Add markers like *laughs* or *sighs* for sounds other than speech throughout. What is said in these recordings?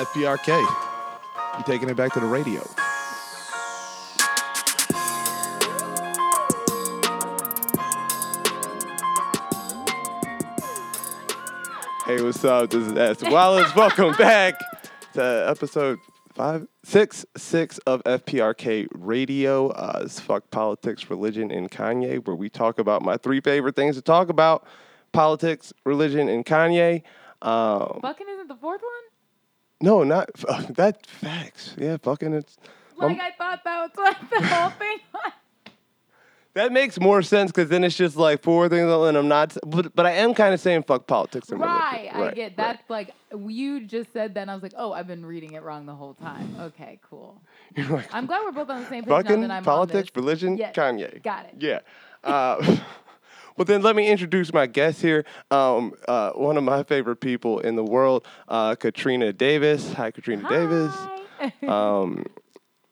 FPRK. You taking it back to the radio. Hey, what's up? This is S. Wallace. Welcome back to episode five, six, six of FPRK Radio. Uh, it's fuck politics, religion, and Kanye, where we talk about my three favorite things to talk about: politics, religion, and Kanye. Um, Fucking isn't the fourth one? No, not that facts. Yeah, fucking it's. Like Um, I thought that was what the whole thing. *laughs* That makes more sense because then it's just like four things, and I'm not. But, but I am kind of saying fuck politics and Right, religion. I get that. Like you just said that, and I was like, oh, I've been reading it wrong the whole time. Okay, cool. *laughs* You're like I'm glad we're both on the same page now fucking that I'm politics, religion, Kanye. Got it. Yeah. Uh, *laughs* well, then let me introduce my guest here. Um, uh, one of my favorite people in the world, uh, Katrina Davis. Hi, Katrina Davis. Hi. *laughs* Um,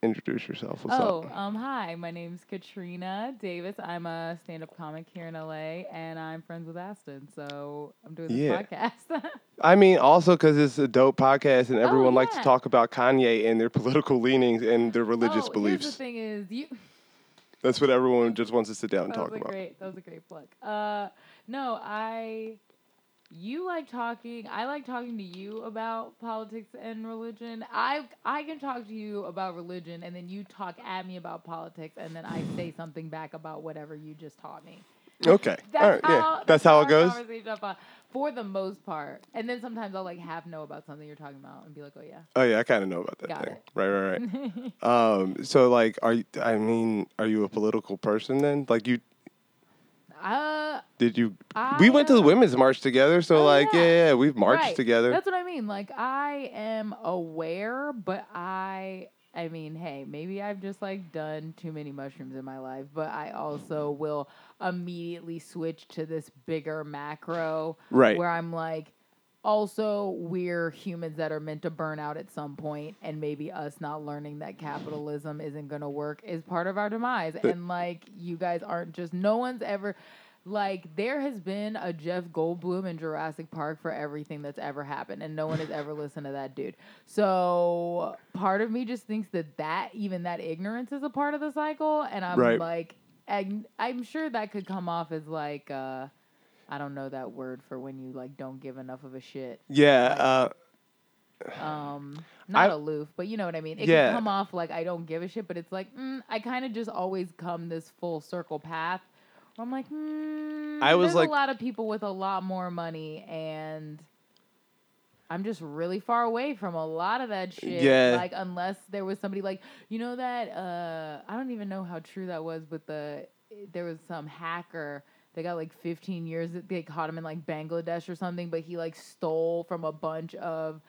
introduce yourself. What's oh, up? um, hi. My name's Katrina Davis. I'm a stand-up comic here in LA, and I'm friends with Aston, so I'm doing this Yeah. podcast. *laughs* I mean, also because it's a dope podcast and everyone likes to Oh, talk about Kanye and their *laughs* political leanings and their religious oh, beliefs. The thing: is you. That's what everyone just wants to sit down and that talk was a about. great that was a great plug. Uh no i you like talking i like talking to you about politics and religion. I i can talk to you about religion and then you talk at me about politics and then i say something back about whatever you just taught me Okay. that's All right. how yeah. That's how it goes. uh, for the most part and then sometimes i'll like half know about something you're talking about and be like oh yeah Oh yeah, I kind of know about that Got thing. it. Right, right, right. *laughs* um, so like, are you? I mean, are you a political person then? Like you uh did you? I, we went to the women's march together, so Oh, like, yeah, yeah. yeah, we've marched Right. together. That's what I mean. Like I am aware, but I I mean, hey, maybe I've just like done too many mushrooms in my life, but I also mm-hmm. will immediately switch to this bigger macro Right. where I'm like also we're humans that are meant to burn out at some point and maybe us not learning that capitalism isn't going to work is part of our demise But- and like you guys aren't just no one's ever like there has been a Jeff Goldblum in Jurassic Park for everything that's ever happened and no one has ever listened to that dude. So part of me just thinks that that even that ignorance is a part of the cycle and I'm Right. like I'm sure that could come off as like uh I don't know that word for when you like don't give enough of a shit. yeah. Uh, Um, *sighs* not I- aloof, but you know what I mean. It Yeah. can come off like I don't give a shit, but it's like mm, I kind of just always come this full circle path. I'm like, mm, I was there's like- a lot of people with a lot more money, and I'm just really far away from a lot of that shit. Yeah. Like unless there was somebody like you know that uh, I don't even know how true that was, but the there was some hacker. They got like 15 years. They caught him in like Bangladesh or something, but he like stole from a bunch of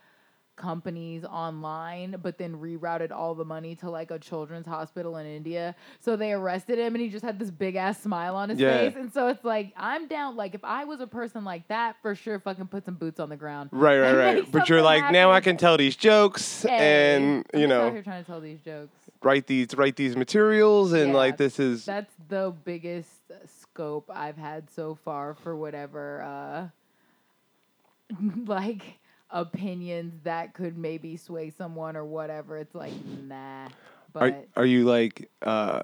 companies online, but then rerouted all the money to like a children's hospital in India. So they arrested him and he just had this big ass smile on his Yeah. face. And so it's like, I'm down. Like, if I was a person like that, for sure, fucking put some boots on the ground. right, right, *laughs* right. But you're like, now I can tell these jokes Hey, and I'm you out know here trying to tell these jokes. write these write these materials and Yeah, like this is That's the biggest scope I've had so far for whatever, uh, *laughs* like opinions that could maybe sway someone or whatever. It's like, nah. But Are are you like uh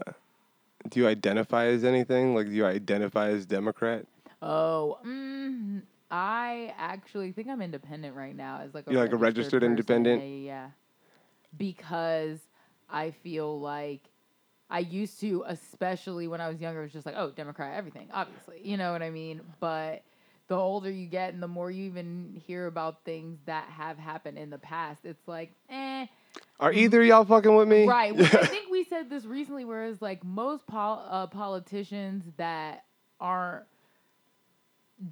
do you identify as anything? Like do you identify as Democrat? oh, mm, I actually think I'm independent right now. As like a You're like a registered person. independent? Yeah, yeah, yeah. Because I feel like I used to, especially when I was younger, it was just like, oh, Democrat, everything, obviously. You know what I mean? But the older you get and the more you even hear about things that have happened in the past, it's like, eh. Are either of y'all fucking with me? Right. Which I *laughs* think we said this recently, whereas like most pol- uh, politicians that aren't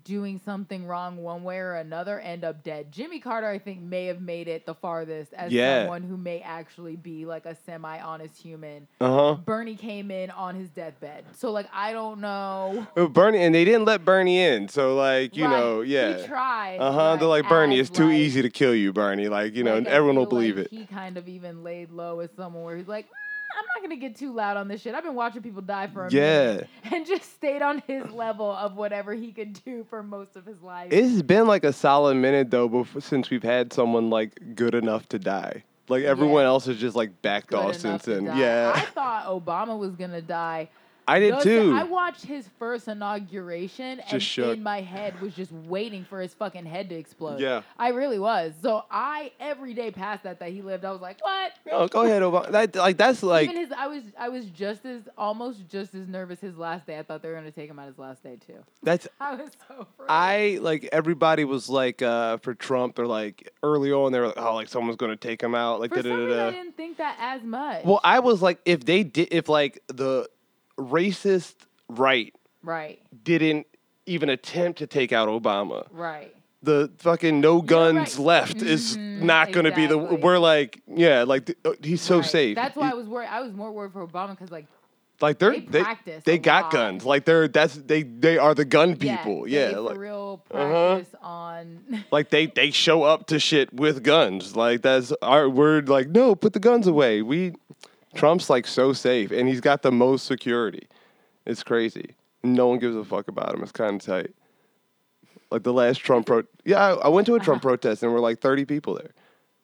doing something wrong one way or another end up dead. Jimmy Carter, I think, may have made it the farthest as Yeah. someone who may actually be like a semi honest human. Uh-huh. Bernie came in on his deathbed. So like I don't know. Bernie and they didn't let Bernie in, so like, you Right. know, yeah. He tried. Uh-huh. They're like Bernie, it's too like- easy to kill you, Bernie. Like, you know, like, everyone will believe it. He kind of even laid low as someone where he's like, "Mm, I'm not gonna get too loud on this shit. I've been watching people die for a Yeah. minute and just stayed on his level of whatever he could do for most of his life. It's been like a solid minute though before, since we've had someone like good enough to die. Like everyone Yeah. else has just like backed Good off since then. Yeah, I thought Obama was gonna die. I did Those- too. I watched his first inauguration and shook. in my head was just waiting for his fucking head to explode. Yeah. I really was. So I every day past that that he lived, I was like, what? oh, go ahead, Obama. That like that's like Even his, I was, I was just as, almost just as nervous his last day. I thought they were gonna take him out his last day too. that's *laughs* I was so afraid. I like everybody was like uh for Trump. They're like early on. They were like, oh, like someone's gonna take him out. Like for da some da I didn't think that as much. Well, I was like, if they did, if like the racist right right, didn't even attempt to take out Obama, right. the fucking no guns right. left is Mhm, not going to be the. We're like, yeah, like uh, he's so right. safe. That's why He- I was worried. I was more worried for Obama because like like they're they they practice they got lot. guns. Like they're that's they they are the gun people. Yeah, for like real Uh-huh. practice on. *laughs* like they they show up to shit with guns. Like that's our word. Like no, put the guns away. We Trump's like so safe, and he's got the most security. It's crazy. No one gives a fuck about him. It's kind of tight. Like the last Trump pro. Yeah, I, I went to a Trump uh-huh. protest, and there were like thirty people there.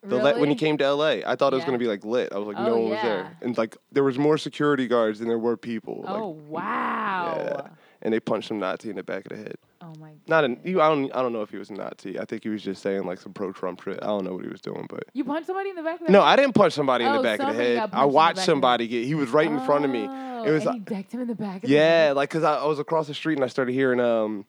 The le- when he came to LA, I thought it was Yeah. gonna be like lit. I was like, Oh, no one was yeah. there, and like there was more security guards than there were people. oh Like, wow! And they punched some Nazi in the back of the head. Oh my. Not an. He, I don't. I don't know if he was a Nazi. I think he was just saying like some pro-Trump shit. I don't know what he was doing, but You punched somebody in the back of the head? no, head? I didn't punch somebody in the Oh, back of the somebody head. got punched I in the watched back of the somebody get. He was right in front of me. Oh, It was. and he decked him in the back. Of the yeah, head. like because I, I was across the street and I started hearing um.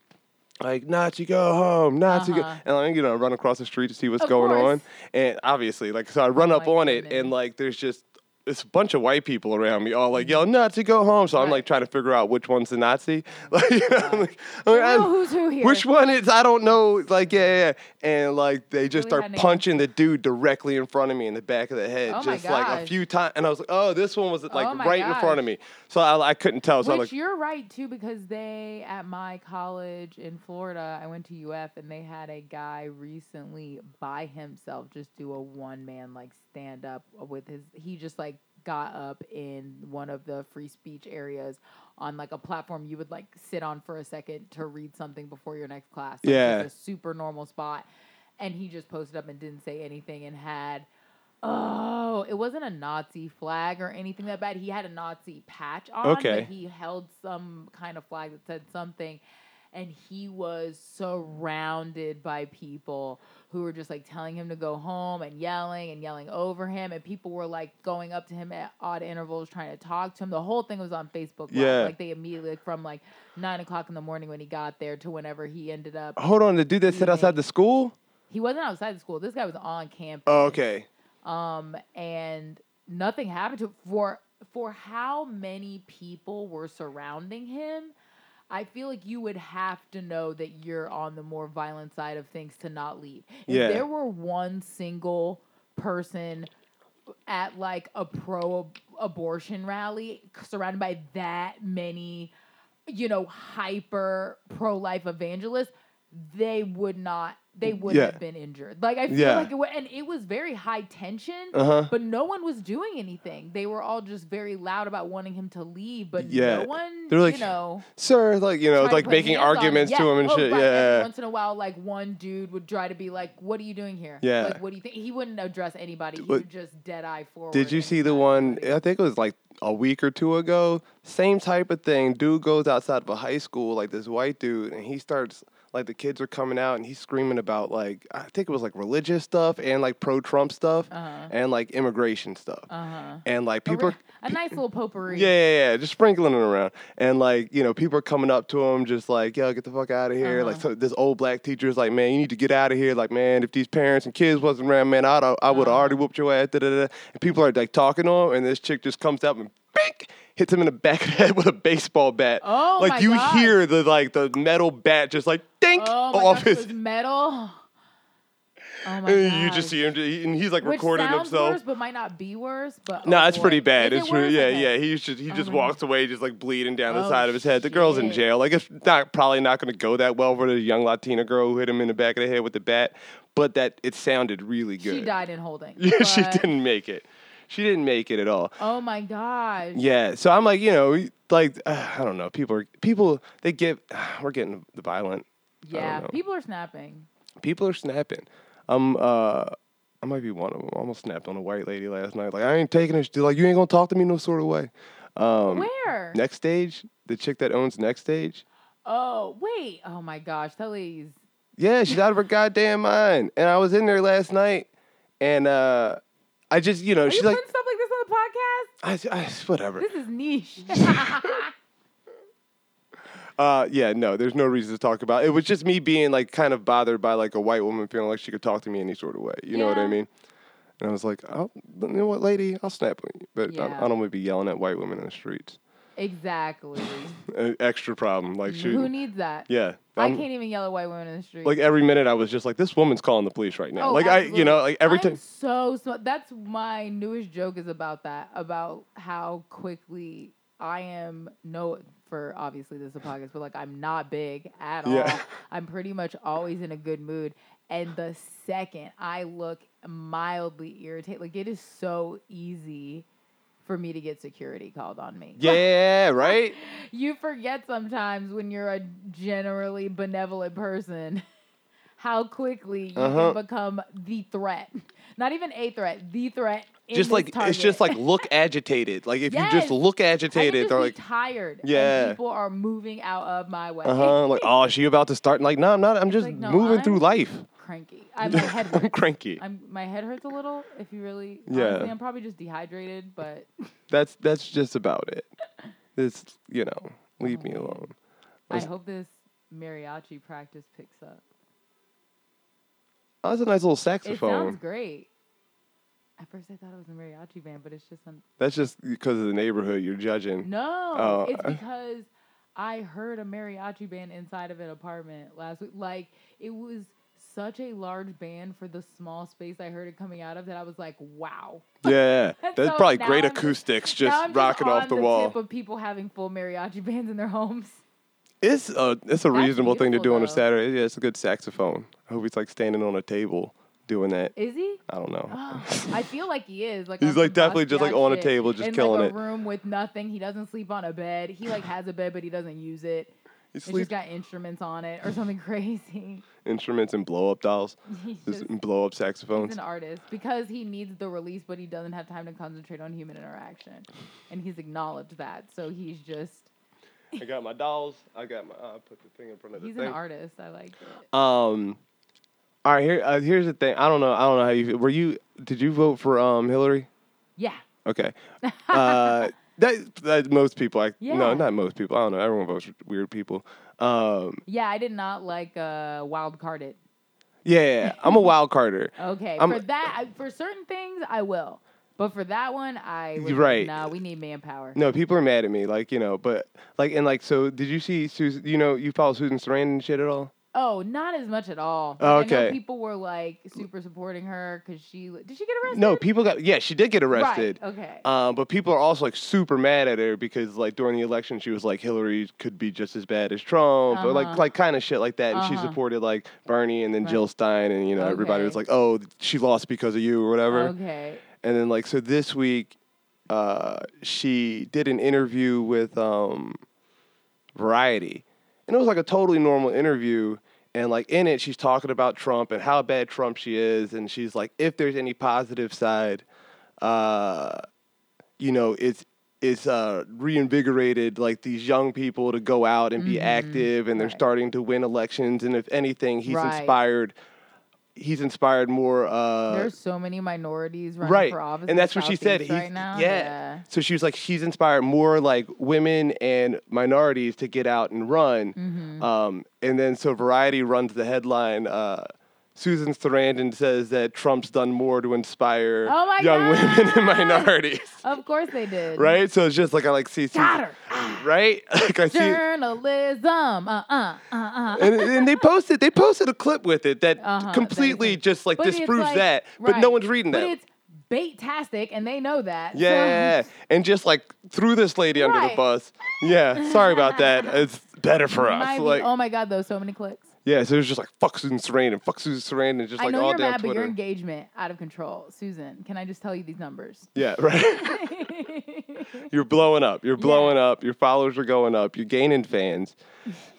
Like Nazi, go home, Nazi, go, Uh-huh. and like you know, run across the street to see what's Of going course. on, and obviously, like, so I run Oh up my on it, goodness. and like, there's just it's a bunch of white people around me, all like, "Yo, mm-hmm. Nazi, go home!" So I'm like trying to figure out which one's the Nazi. *laughs* Like, you know, I'm like, I- know who's who here. which one is I don't know. Like yeah, yeah, yeah. and like they just Really start had names. punching the dude directly in front of me in the back of the head, Oh my just like a gosh. few times. And I was like, oh, this one was like Oh my right in front of me, so I, I couldn't tell. So I'm Which like, you're right too, because they at my college in Florida, I went to UF, and they had a guy recently by himself just do a one man like stand up with his. He just like got up in one of the free speech areas on like a platform you would like sit on for a second to read something before your next class. Like, Yeah. a super normal spot, and he just posted up and didn't say anything and had. Oh, it wasn't a Nazi flag or anything that bad. He had a Nazi patch on, Okay. but he held some kind of flag that said something. And he was surrounded by people who were just like telling him to go home and yelling and yelling over him. And people were like going up to him at odd intervals trying to talk to him. The whole thing was on Facebook. Live. Yeah. Like they immediately, like, from like nine o'clock in the morning when he got there to whenever he ended up. hold on, the dude that sit outside the school. He wasn't outside the school. This guy was on campus Oh, okay. um, and nothing happened to for for how many people were surrounding him. I feel like you would have to know that you're on the more violent side of things to not leave. If Yeah. there were one single person at like a pro abortion rally surrounded by that many, you know, hyper pro life evangelists, they would not they would Yeah. have been injured. Like I feel Yeah. like it wa- and it was very high tension, Uh huh. but no one was doing anything. They were all just very loud about wanting him to leave, but Yeah. no one, They're like, you know, Sir, like you know, like making him. arguments to him and Oh, shit. right. Yeah. once in a while, like one dude would try to be like, "What are you doing here? Yeah. Like, what do you think?" He wouldn't address anybody. He would just dead eye forward. Did you see the one? I think it was like a week or two ago. Same type of thing. Dude goes outside of a high school, like this white dude, and he starts like the kids are coming out and he's screaming about like I think it was like religious stuff and like pro Trump stuff Uh-huh. and like immigration stuff. Uh huh. And like A, people re- are a nice little potpourri. Yeah, yeah, yeah, just sprinkling it around, and like you know, people are coming up to him, just like, "Yo, get the fuck out of here!" Like Uh-huh. so, this old black teacher is like, "Man, you need to get out of here!" Like, man, if these parents and kids wasn't around, man, I'd I would have Uh-huh. already whooped your ass. Da, da, da. And people are like talking to him, and this chick just comes up and bink hits him in the back of the *laughs* head with a baseball bat. Oh like my you gosh. hear the like the metal bat just like dink Oh my off gosh, his. metal. *laughs* Oh my and god. you just see him, and he's like Which recording sounds himself. worse, but might not be worse. But No, oh it's boy. pretty bad. Is It's worse? yeah, yeah. He just he Oh just walks away, just like bleeding down the Oh, side of his head. The girl's in jail. Like it's not probably not going to go that well for the young Latina girl who hit him in the back of the head with the bat, but that it sounded really good. She died in holding. *laughs* Yeah, she didn't make it. She didn't make it at all. Oh my gosh. Yeah, so I'm like, you know, like uh, I don't know, people are people they get *sighs* we're getting the violent. Yeah. People are snapping. People are snapping. Um, uh, I might be one of them. I almost snapped on a white lady last night. Like I ain't taking it. Like, you ain't gonna talk to me no sort of way. Um, Where? Next stage, the chick that owns Next Stage. Oh, wait. Oh my gosh. That lady's Yeah, she's out of her goddamn mind. And I was in there last night, and uh, I just, you know, Are she's you like, putting stuff like this on the podcast? I, I, whatever. This is niche. *laughs* *laughs* Uh, yeah, no, there's no reason to talk about. It was just me being like kind of bothered by like a white woman feeling like she could talk to me any sort of way. You know what I Yeah. mean? And I was like, I'll, you know what, lady, I'll snap on you, but I, Yeah. I don't want to be yelling at white women in the streets. Exactly. *laughs* An extra problem, like Who needs that? Yeah, I I'm- can't even yell at white women in the street. Like every minute, I was just like, this woman's calling the police right now. Oh, like I, you know, like every time. So smart. That's my newest joke is about that. About how quickly I am. No, for obviously this is a podcast, but like I'm not big at all. Yeah. I'm pretty much always in a good mood. And the second I look mildly irritated, like it is so easy for me to get security called on me. Yeah, right. *laughs* You forget sometimes when you're a generally benevolent person *laughs* how quickly you Uh-huh. can become the threat. Not even a threat, the threat. in just like it's just like look *laughs* agitated. Like if you just look agitated, just they're like, tired. Yeah. People are moving out of my way. uh huh. Like oh, she about to start? Like no, I'm not. I'm just like, no, moving through I'm- life. Cranky. I, my head *laughs* I'm cranky. I'm, my head hurts a little. If you really, Yeah. honestly, I'm probably just dehydrated. But *laughs* That's that's just about it. It's you know, leave Oh, me alone. I hope this mariachi practice picks up. Oh, that's a nice little saxophone. It sounds great. At first, I thought it was a mariachi band, but it's just some. That's just because of the neighborhood you're judging. No, Oh, it's *laughs* because I heard a mariachi band inside of an apartment last week. Like it was such a large band for the small space I heard it coming out of that I was like, wow. Yeah, *laughs* that's so probably great I'm acoustics, Now just I'm rocking off the, the wall. Tip of people having full mariachi *laughs* bands in their homes. It's a it's a That's reasonable thing to do beautiful, on a. Saturday. Yeah, it's a good saxophone. I hope he's like standing on a table doing that. Is he? I don't know. Ah, *laughs* I feel like he is. Like He's, like, definitely just, like, on a table, just in, killing like, it. a room with nothing. He doesn't sleep on a bed. He like has a bed, but he doesn't use it. It's just got instruments on it or something *laughs* crazy. instruments and blow up dolls, *laughs* He's just blow up he's saxophones. an artist because he needs the release, but he doesn't have time to concentrate on human interaction, and he's acknowledged that. So he's just I got my dolls. I got my. Uh, put the thing in front of the he's thing. an artist. I like it. Um, all right. Here, uh, here's the thing. I don't know. I don't know how you were. You did you vote for um Hillary? Yeah. Okay. *laughs* Uh, that, that most people. I Yeah. no, not most people. I don't know. Everyone votes for weird people. Um, Yeah, I did not like uh, wild card it. yeah, I'm a *laughs* wild carder. Okay, I'm- for that, I, for certain things, I will. But for that one, I was like, right. Nah, we need manpower. No, people are mad at me. Like you know, but like and like so. Did you see Susan? You know, you follow Susan Sarandon shit at all? Oh, not as much at all. Oh, Like, I know okay. people were like super supporting her because she did she get arrested? No, people got. Yeah, she did get arrested. Right. Okay. Um, but people are also like super mad at her because like during the election she was like Hillary could be just as bad as Trump or like Uh-huh. like kind of shit like that, and she Uh-huh. supported like Bernie and then Right. Jill Stein, and you know everybody was like, oh, she lost because of you or whatever. okay. And then like so this week, uh, she did an interview with um, Variety, and it was like a totally normal interview. And like in it, she's talking about Trump and how bad Trump she is, and she's like, if there's any positive side, uh, you know, it's it's uh, reinvigorated like these young people to go out and be Mhm. active, and they're Right. starting to win elections. And if anything, he's Right. inspired. He's inspired more. Uh, There's so many minorities running right, for office, and that's what she said. Right now. yeah. So she was like, she's inspired more like women and minorities to get out and run. Mhm. Um, and then so Variety runs the headline. Uh, Susan Sarandon says that Trump's done more to inspire Oh young women and minorities. Of course they did. Right? So it's just like I like see Susan, right? *laughs* like I see Journalism. Uh uh uh uh. and, and they posted they posted a clip with it that Uh-huh, completely just like But disproves like- that, but no one's reading But that. it's bait-tastic, and they know that. so- Yeah, *laughs* and just like threw this lady under the bus. Yeah, sorry about that. *laughs* It's better for us. Like, oh my god, though, so many clicks. Yeah, so it was just like fuck Susan Sarandon, fuck Susan Sarandon, and just I like know all you're day on mad, but Twitter. your engagement out of control. Susan, can I just tell you these numbers? yeah, *laughs* right. *laughs* You're blowing up. You're blowing up. Your followers are going up. You're gaining fans.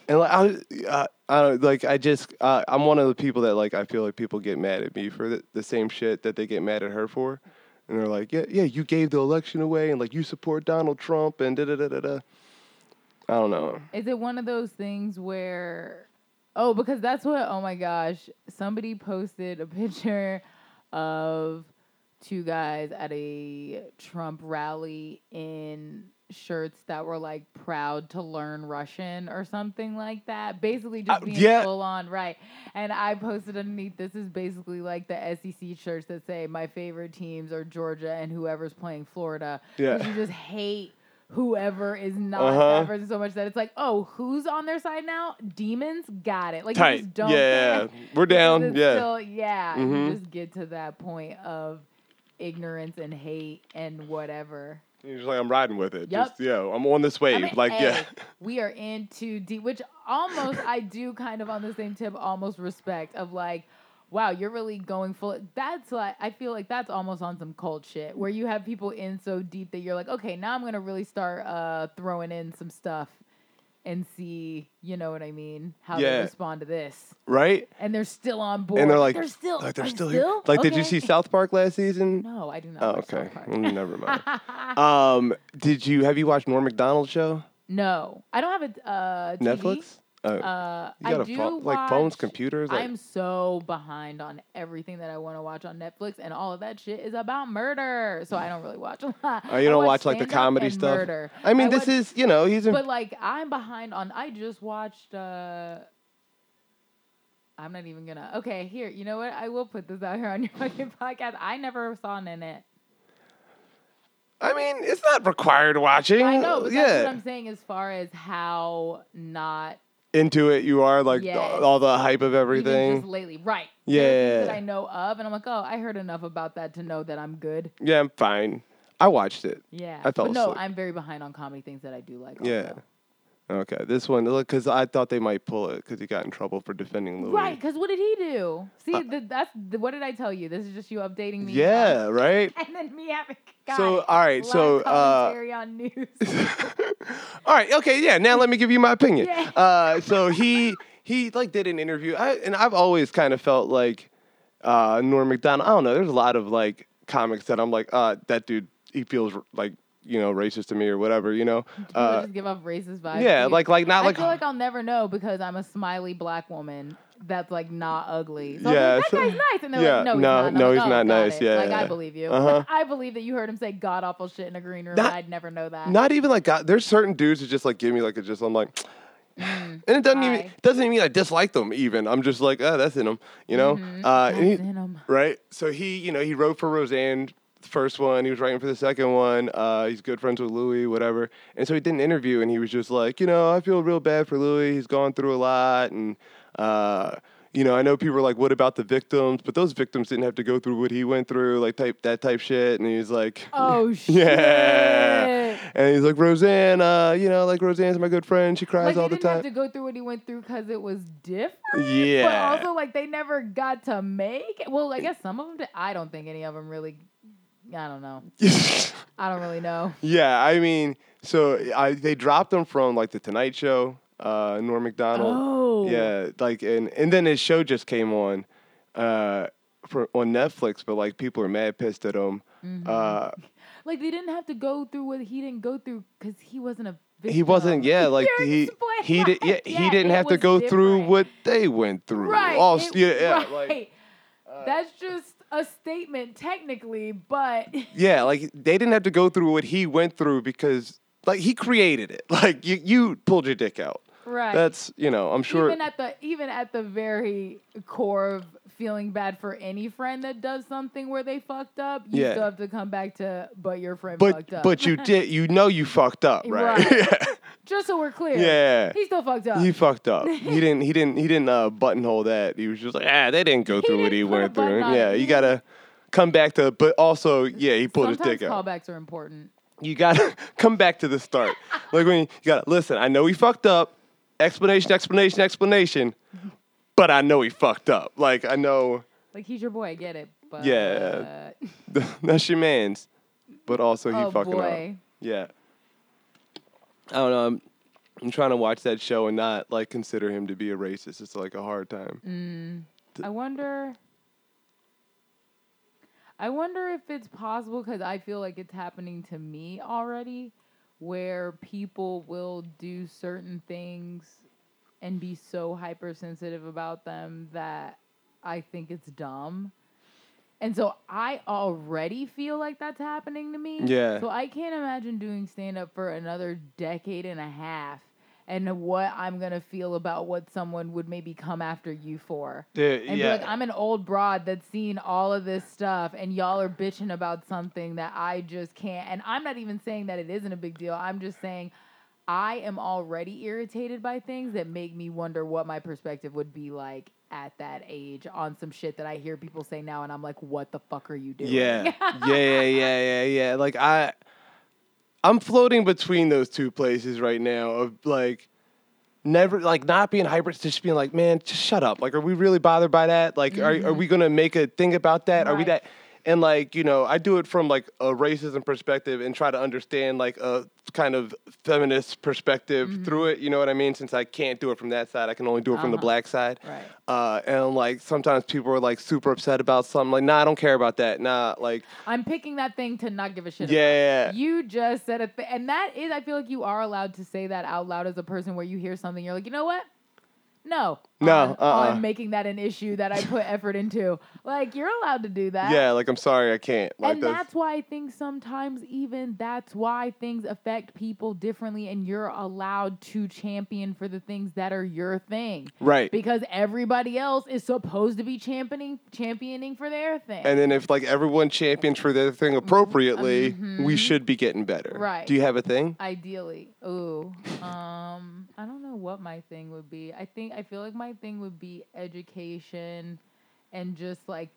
And like I, uh, I don't like. I just uh, I'm one of the people that like. I feel like people get mad at me for the, the same shit that they get mad at her for, and they're like, yeah, yeah, you gave the election away, and like you support Donald Trump, and da da da da da. I don't know. Is it one of those things where, oh, because that's what, oh my gosh, somebody posted a *laughs* picture of two guys at a Trump rally in shirts that were like proud to learn Russian or something like that. Basically, just Uh, being yeah. full on, right. And I posted underneath this is basically like the SEC shirts that say my favorite teams are Georgia and whoever's playing Florida. Yeah. You just hate whoever is not Uh-huh. that person so much that it's like, oh, who's on their side now? Demons, got it. Like you just don't. Yeah, we're down. Yeah. still- yeah. Mhm. You just get to that point of ignorance and hate and whatever. You're just like I'm riding with it. Yep. Just yo, I'm on this wave. I mean, like hey, yeah. we are in too deep, which almost I do kind of on the same tip, almost respect of like, wow, you're really going full. That's like I feel like that's almost on some cult shit where you have people in so deep that you're like, okay, now I'm gonna really start uh, throwing in some stuff and see, you know what I mean, how Yeah. they respond to this, Right. and they're still on board. And they're like, they're still, like they're are still, here. Like, did you see South Park last season? No, I do not. Oh, okay. Mm, Never mind. *laughs* um, did you have you watched Norm Macdonald show? no, I don't have a uh, TV. Netflix? Oh, Uh, you got I a do phone, like phones, computers. Like, I'm so behind on everything that I want to watch on Netflix, and all of that shit is about murder. So I don't really watch a lot. oh, you I don't watch like the comedy stuff. Murder. I mean, I this watch- is you know he's in. But like, I'm behind on. I just watched. uh I'm not even gonna. Okay, here. You know what? I will put this out here on your *laughs* fucking podcast. I never saw Nanette. I mean, it's not required watching. I know, yeah, what I'm saying. As far as how not into it you are like Yes. all the hype of everything. just lately, right? Yeah, that I know of, and I'm like, oh, I heard enough about that to know that I'm good. yeah, I'm fine. I watched it. Yeah. I felt but no, asleep. I'm very behind on comedy things that I do like. Yeah. Okay, this one because I thought they might pull it because he got in trouble for defending Louis. Right, because what did he do? See, the, that's the, what did I tell you? This is just you updating me. Yeah, *laughs* right. and then me having God, So, all right, so, uh, on news. *laughs* All right, okay, yeah. Now let me give you my opinion. Yeah. Uh, so he he like did an interview, I, and I've always kind of felt like uh, Norm Macdonald. I don't know. There's a lot of like comics that I'm like, uh, that dude, he feels like you know racist to me or whatever, you know. Uh, just give off racist vibes. yeah, like like not like. I feel like I'll never know because I'm a smiley black woman that's like not ugly. So Yeah, like, that guy's nice, and they're yeah, like, no, he's no, not. No, like, he's "Oh, not nice." it." Yeah, like I believe you. Uh-huh. *laughs* I believe that you heard him say god awful shit in a green room. Not- and I'd never know that. not even like God. There's certain dudes who just like give me like a just. I'm like. *sighs* Mm, And it doesn't even doesn't even mean I dislike them. Even I'm just like, oh, that's in them, you know. Mhm. Uh, he- in 'em. Right. So he, you know, he wrote for Roseanne first one. He was writing for the second one. Uh, he's good friends with Louis, whatever. And so he did an interview, and he was just like, you know, I feel real bad for Louis. He's gone through a lot, and uh, you know, I know people are like, what about the victims? But those victims didn't have to go through what he went through, like type that type shit. And he's like, Oh *laughs* shit. yeah. And he's like, Roseanne, uh, you know, like Roseanne's my good friend. She cries Like all the didn't have time. to go through what he went through because it was different. Yeah. But also, like they never got to make it. Well, I guess some of them. Did. I don't think any of them really. I don't know. *laughs* I don't really know. Yeah, I mean, so I they dropped him from like the Tonight Show, uh, Norm Macdonald. Oh. Yeah, like and and then his show just came on, uh, for on Netflix, but like people are mad pissed at him. Mm-hmm. Uh, Like they didn't have to go through what he didn't go through because he wasn't a. Victim. he wasn't, yeah, *laughs* like You're he he did, yeah, like, he didn't have to go through what they went through. Right. All, it- yeah, yeah, *laughs* right. like That's just a statement, technically, but *laughs* yeah, like they didn't have to go through what he went through because like he created it. *laughs* Like you you pulled your dick out. right. That's you know I'm sure. even at the even at the very core of feeling bad for any friend that does something where they fucked up, you Yeah. still have to come back to but your friend but fucked up. but you *laughs* did you know you fucked up right, Right. Just so we're clear. yeah He still fucked up. he fucked up *laughs* he didn't he didn't he didn't uh, buttonhole that he was just like ah they didn't go through what he went through yeah you gotta come back to but also yeah he pulled Sometimes his dick out callbacks are important. you gotta *laughs* come back to the start like when you, you gotta listen I know he fucked up explanation explanation explanation but I know he fucked up. Like I know Like he's your boy, I get it. But Yeah. *laughs* that's your man's, but also he oh fucking up. Yeah. I don't know. I'm, I'm trying to watch that show and not like consider him to be a racist. It's like a hard time. Mm. I wonder. I wonder if it's possible because I feel like it's happening to me already, where people will do certain things and be so hypersensitive about them that I think it's dumb. And so I already feel like that's happening to me. Yeah. So I can't imagine doing stand up for another decade and a half and what I'm going to feel about what someone would maybe come after you for. Dude, And yeah. like, I'm an old broad that's seen all of this stuff, and y'all are bitching about something that I just can't. And I'm not even saying that it isn't a big deal. I'm just saying I am already irritated by things that make me wonder what my perspective would be like at that age on some shit that I hear people say now, and I'm like, what the fuck are you doing? Yeah, *laughs* yeah, yeah, yeah, yeah, yeah. Like I, I'm floating between those two places right now of like, never like not being hyper, just being like, man, just shut up. Like, are we really bothered by that? Like, are are we gonna make a thing about that? Are we Mm-hmm. That? And like, you know, I do it from like a racism perspective and try to understand like a kind of feminist perspective Mm-hmm. through it. You know what I mean? Since I can't do it from that side, I can only do it from the Uh-huh. black side. Right. Uh, and like sometimes people are like super upset about something. Like, nah, I don't care about that. Nah, like, I'm picking that thing to not give a shit. Yeah. About. You just said a thing, and that is, I feel like you are allowed to say that out loud as a person where you hear something, you're like, you know what? No. No, On, uh-uh. on making that an issue that I put effort into. Like you're allowed to do that. yeah, like I'm sorry, I can't. Like and that's why I think sometimes even that's why things affect people differently, and you're allowed to champion for the things that are your thing. right. Because everybody else is supposed to be championing championing for their thing. and then if like everyone champions for their thing appropriately, we should be getting better. Mm-hmm. Right. Do you have a thing? Ideally. Ooh. Um, I don't know what my thing would be. I think I feel like my thing would be education and just like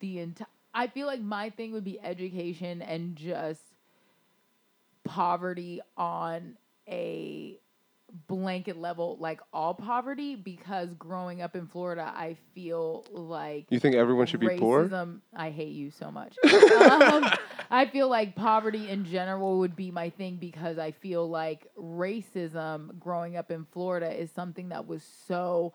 the entire I feel like my thing would be education and just poverty on a blanket level like all poverty because growing up in Florida I feel like You think everyone should be poor? I hate you so much. *laughs* um, I feel like poverty in general would be my thing because I feel like racism growing up in Florida is something that was so.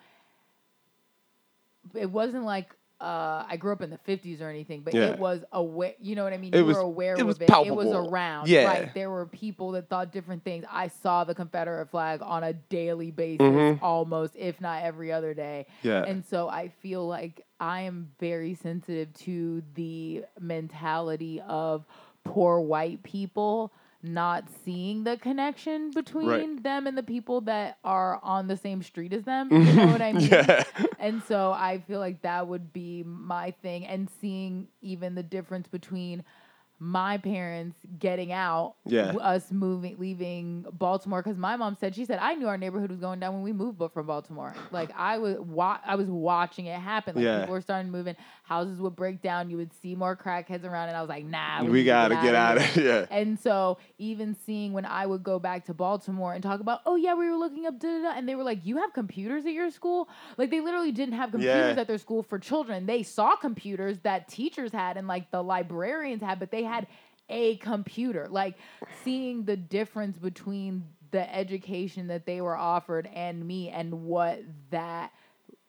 It wasn't like uh, I grew up in the 50s or anything, but Yeah. it was aware. You know what I mean? It you was- were aware it was of it. It was around. Yeah. Right. There were people that thought different things. I saw the Confederate flag on a daily basis, Mhm. almost, if not every other day. Yeah. And so I feel like I am very sensitive to the mentality of poor white people not seeing the connection between them and the people that are on the same street as them. You mm-hmm. know what I *laughs* mean? Yeah. And so I feel like that would be my thing and seeing even the difference between my parents getting out, Yeah. us moving, leaving Baltimore. Because my mom said she said I knew our neighborhood was going down when we moved, but from Baltimore, like I was, wa- I was watching it happen. Like Yeah. people were starting moving, houses would break down, you would see more crackheads around, and I was like, nah, we to gotta get out of here. Yeah. And so even seeing when I would go back to Baltimore and talk about, oh yeah, we were looking up da da, and they were like, you have computers at your school? Like they literally didn't have computers Yeah. at their school for children. They saw computers that teachers had and like the librarians had, but they had a computer. Like seeing the difference between the education that they were offered and me and what that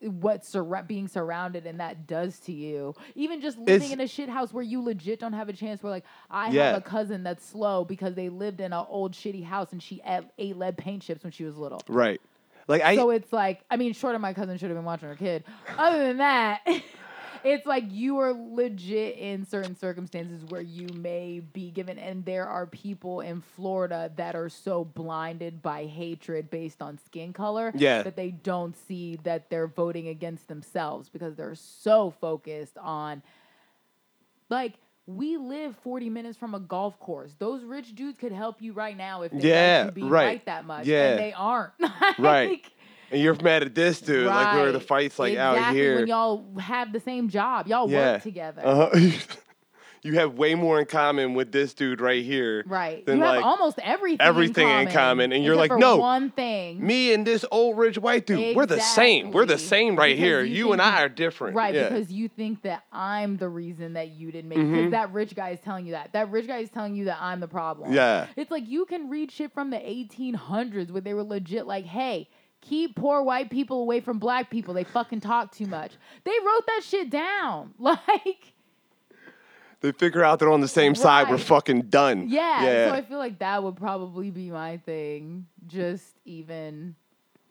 what sur- being surrounded and that does to you. Even just living It's- in a shit house where you legit don't have a chance. Where like I Yeah. have a cousin that's slow because they lived in an old shitty house and she ate, ate lead paint chips when she was little. Right. Like I so it's like I mean, short of my cousin should have been watching her kid. Other than that. *laughs* It's like you are legit in certain circumstances where you may be given, and there are people in Florida that are so blinded by hatred based on skin color Yeah. that they don't see that they're voting against themselves because they're so focused on like we live 40 minutes from a golf course. Those rich dudes could help you right now if they Yeah, be right. right. that much. Yeah. And they aren't. *laughs* Right. And you're mad at this dude, like where the fights like exactly out here. when y'all have the same job. Y'all yeah. work together. Uh-huh. *laughs* you have way more in common with this dude right here. Right. Than you have like almost everything. everything in in common, common, and you're like, no, one thing. me and this old rich white dude, we're the same. We're the same right Because here. you You, and I are different. Right, Yeah. because you think that I'm the reason that you didn't make Mhm. because that rich guy is telling you that. That rich guy is telling you that I'm the problem. Yeah. It's like you can read shit from the 1800s where they were legit like, hey, keep poor white people away from black people. They fucking talk too much. They wrote that shit down. *laughs* Like, they figure out they're on the same side. We're fucking done. yeah. Yeah. So I feel like that would probably be my thing. Just even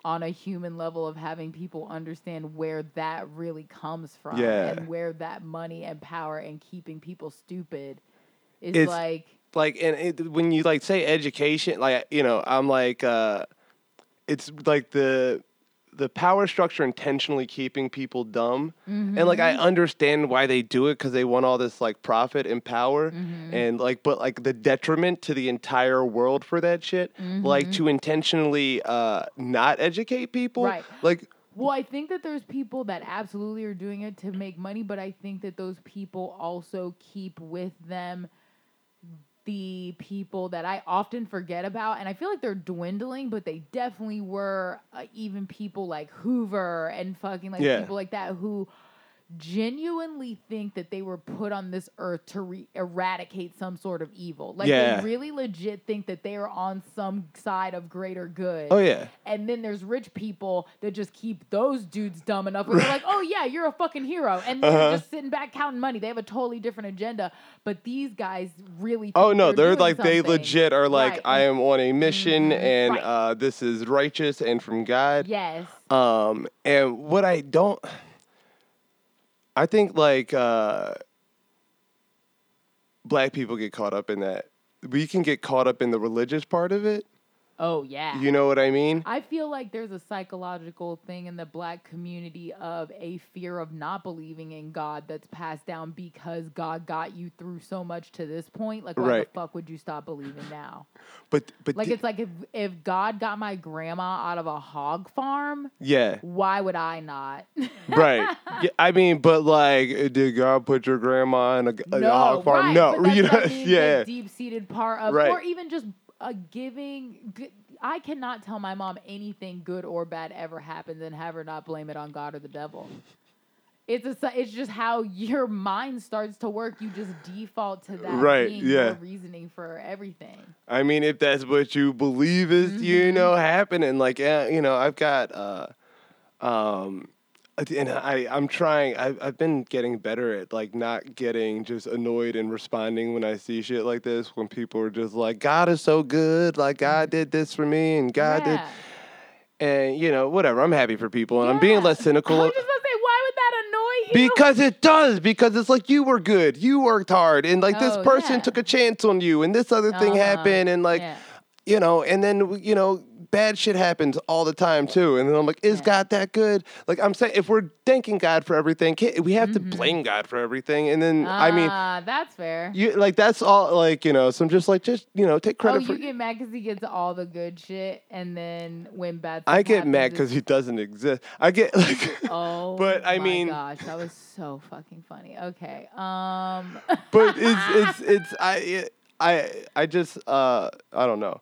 on a human level of having people understand where that really comes from Yeah. and where that money and power and keeping people stupid is It's- like like and it, when you like say education like you know i'm like uh it's like the the power structure intentionally keeping people dumb and like Mm-hmm. i understand why they do it because they want all this like profit and power Mm-hmm. and like but like the detriment to the entire world for that shit like to intentionally uh not educate people Mm-hmm. Right. like Well, I think that there's people that absolutely are doing it to make money, but I think that those people also keep with them the people that I often forget about, and I feel like they're dwindling, but they definitely were uh, even people like Hoover and fucking like Yeah. people like that who genuinely think that they were put on this earth to re- eradicate some sort of evil. Like Yeah. they really legit think that they are on some side of greater good. oh yeah And then there's rich people that just keep those dudes dumb enough where they're like, oh yeah, you're a fucking hero. And they're Uh-huh. just sitting back counting money. They have a totally different agenda. But these guys really Oh no, they're doing like they legit are like Right. I am on a mission Mhm. and Right. uh, this is righteous and from God. Yes. Um, and what I don't, I think like uh, black people get caught up in that. We can get caught up in the religious part of it. Oh yeah. You know what I mean? I feel like there's a psychological thing in the black community of a fear of not believing in God that's passed down because God got you through so much to this point. Like, why Right. the fuck would you stop believing now? But but Like, it's like if if God got my grandma out of a hog farm, yeah, why would I not? *laughs* right. Yeah, I mean, but like, did God put your grandma in a, a no, hog farm? right, no, but that's *laughs* you know, I mean, yeah. deep-seated part of, Right. or even just a giving. I cannot tell my mom anything good or bad ever happens and have her not blame it on God or the devil. It's a, it's just how your mind starts to work. You just default to that Right, being yeah. your reasoning for everything. I mean, if that's what you believe is, you Mm-hmm. know, happening, like, yeah, you know, I've got, uh, um, and I, I'm trying. I've, I've been getting better at like not getting just annoyed and responding when I see shit like this. When people are just like, "God is so good," like God did this for me, and God did, and you know, whatever. I'm happy for people, and I'm being less cynical. I was just gonna say, why would that annoy you? Because it does. Because it's like you were good. You worked hard. And like this Oh, person yeah. took a chance on you and this other thing Uh-huh. happened. And like, Yeah. you know, and then, you know, bad shit happens all the time too. And then I'm like, is Yeah. God that good? Like I'm saying, if we're thanking God for everything, can't, we have Mm-hmm. to blame God for everything. And then, I mean, Ah, that's fair. you like, that's all like, you know, so I'm just like, just, you know, take credit. Oh, credit you get mad because he gets all the good shit, and then when bad, I get mad because he doesn't exist. I get *laughs* like, Oh, But, I my mean- gosh, that was so fucking funny. Okay, um, but it's *laughs* it's it's I it, I I just uh I don't know.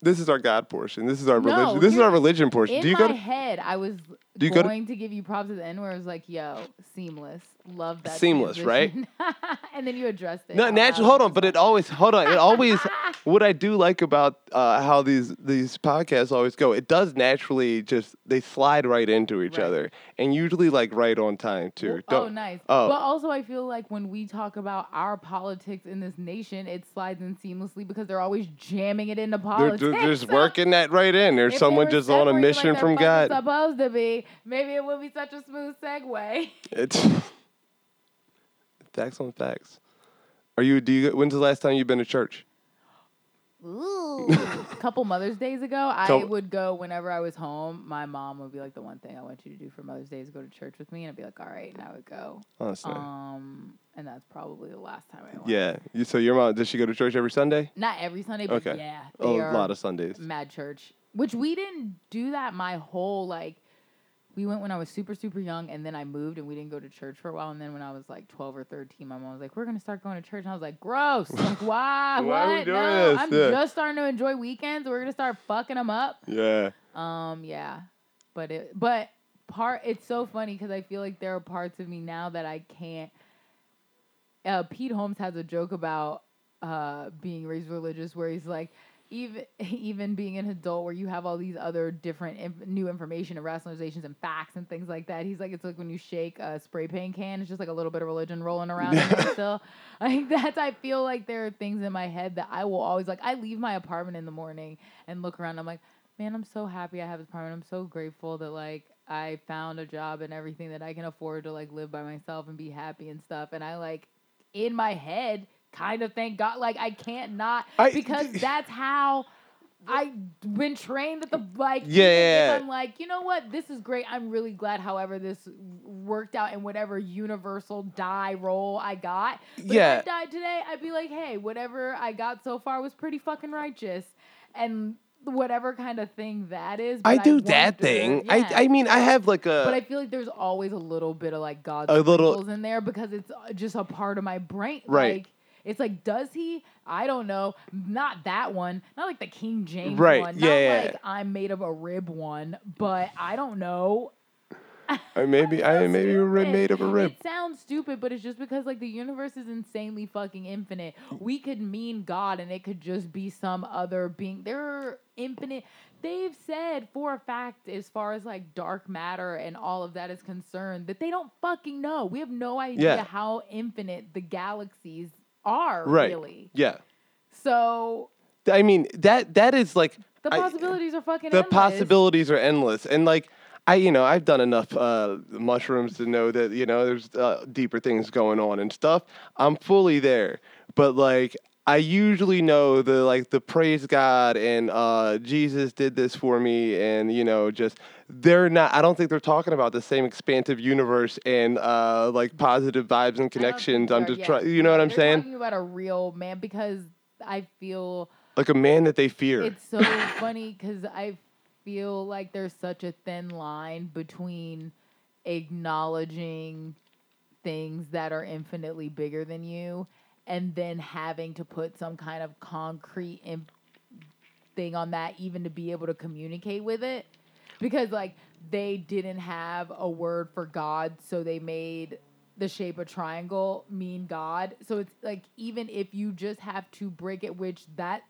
This is our God portion. This is our No, religion. This is our religion portion. in Do you my go to head, I was Do you go to- going to, give you props at the end where I was like, "Yo, seamless, love that." Seamless, right? *laughs* and then you addressed it. No, out natural. Hold on, but it always hold on. It always *laughs* what I do like about uh, how these these podcasts always go. It does naturally just they slide right into each Right. other, and usually like right on time too. Well, Don't- oh, nice. oh. But also, I feel like when we talk about our politics in this nation, it slides in seamlessly because they're always jamming it into They're, politics. they're just *laughs* working that right in. There's if someone just on a mission like from God. Supposed to be. Maybe it would be such a smooth segue. It's *laughs* facts on facts. Are you? Do you? When's the last time you've been to church? Ooh. a *laughs* couple Mother's Days ago, I Couple- would go whenever I was home. My mom would be like, "The one thing I want you to do for Mother's Day is go to church with me," and I'd be like, "All right," and I would go. Honestly. Um, and that's probably the last time I went. Yeah. You, so your mom does she go to church every Sunday? Not every Sunday, but Okay. yeah, Oh, a lot of Sundays. mad church. Which we didn't do that my whole like. We went when I was super super young, and then I moved and we didn't go to church for a while. And then when I was like twelve or thirteen, my mom was like, "We're gonna start going to church," and I was like, "Gross! *laughs* Like, why? Why are we what? doing no, this? I'm Yeah. just starting to enjoy weekends. We're gonna start fucking them up." Yeah. Um, yeah, but it, but part, it's so funny because I feel like there are parts of me now that I can't. Uh, Pete Holmes has a joke about uh being raised religious, where he's like, even *laughs* even being an adult, where you have all these other different inf- new information and rationalizations and facts and things like that. He's like, it's like when you shake a spray paint can, it's just like a little bit of religion rolling around *laughs* still. Like that's, I feel like there are things in my head that I will always like. I leave my apartment in the morning and look around. I'm like, man, I'm so happy I have this apartment. I'm so grateful that like I found a job and everything that I can afford to like live by myself and be happy and stuff. And I like in my head kind of thank God like I can't not I- because that's how I've been trained at the like Yeah, yeah. I'm like, you know what, this is great. I'm really glad however this worked out in whatever universal die roll I got. But Yeah. if I died today, I'd be like, hey, whatever I got so far was pretty fucking righteous. And whatever kind of thing that is. I do wonder- that thing. yeah. I I mean I have like a But I feel like there's always a little bit of like God's A little- in there because it's just a part of my brain. Right. Like, it's like, does he? I don't know. Not that one. Not like the King James Right. one. Yeah, Not yeah. like I'm made of a rib one. But I don't know. I maybe *laughs* I'm maybe we're stupid. made of a rib. It sounds stupid, but it's just because like the universe is insanely fucking infinite. We could mean God and it could just be some other being. There are infinite. They've said for a fact, as far as like dark matter and all of that is concerned, that they don't fucking know. We have no idea Yeah. how infinite the galaxies are, Right. really. Yeah. So I mean that that is like the I- possibilities are fucking the endless. possibilities are endless and like i you know i've done enough uh, mushrooms to know that you know there's uh, deeper things going on and stuff i'm fully there but like i usually know the like the praise god and uh, jesus did this for me and you know just they're not i don't think they're talking about the same expansive universe and uh, like positive vibes and I don't think connections. i'm just trying you know what i'm they're saying? Talking about a real man because I feel like a man that they fear. It's so *laughs* funny because I feel like there's such a thin line between acknowledging things that are infinitely bigger than you and then having to put some kind of concrete imp- thing on that even to be able to communicate with it because like they didn't have a word for god so they made the shape of triangle mean god so it's like even if you just have to break it which that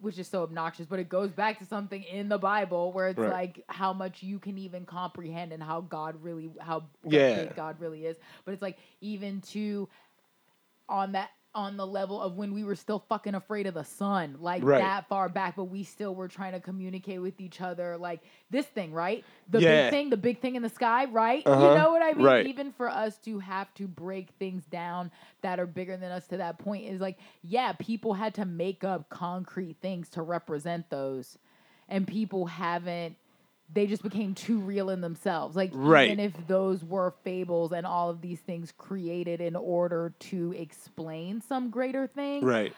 which is so obnoxious but it goes back to something in the bible where it's Right. like how much you can even comprehend and how god really how Yeah. big god really is but it's like even to on that on the level of when we were still fucking afraid of the sun, like Right. that far back, but we still were trying to communicate with each other, like this thing, right? The Yeah. big thing, the big thing in the sky, right? Uh-huh. You know what I mean? Right. Even for us to have to break things down that are bigger than us to that point is like, yeah, people had to make up concrete things to represent those, and people haven't. They just became too real in themselves. Like Right. even if those were fables and all of these things created in order to explain some greater thing right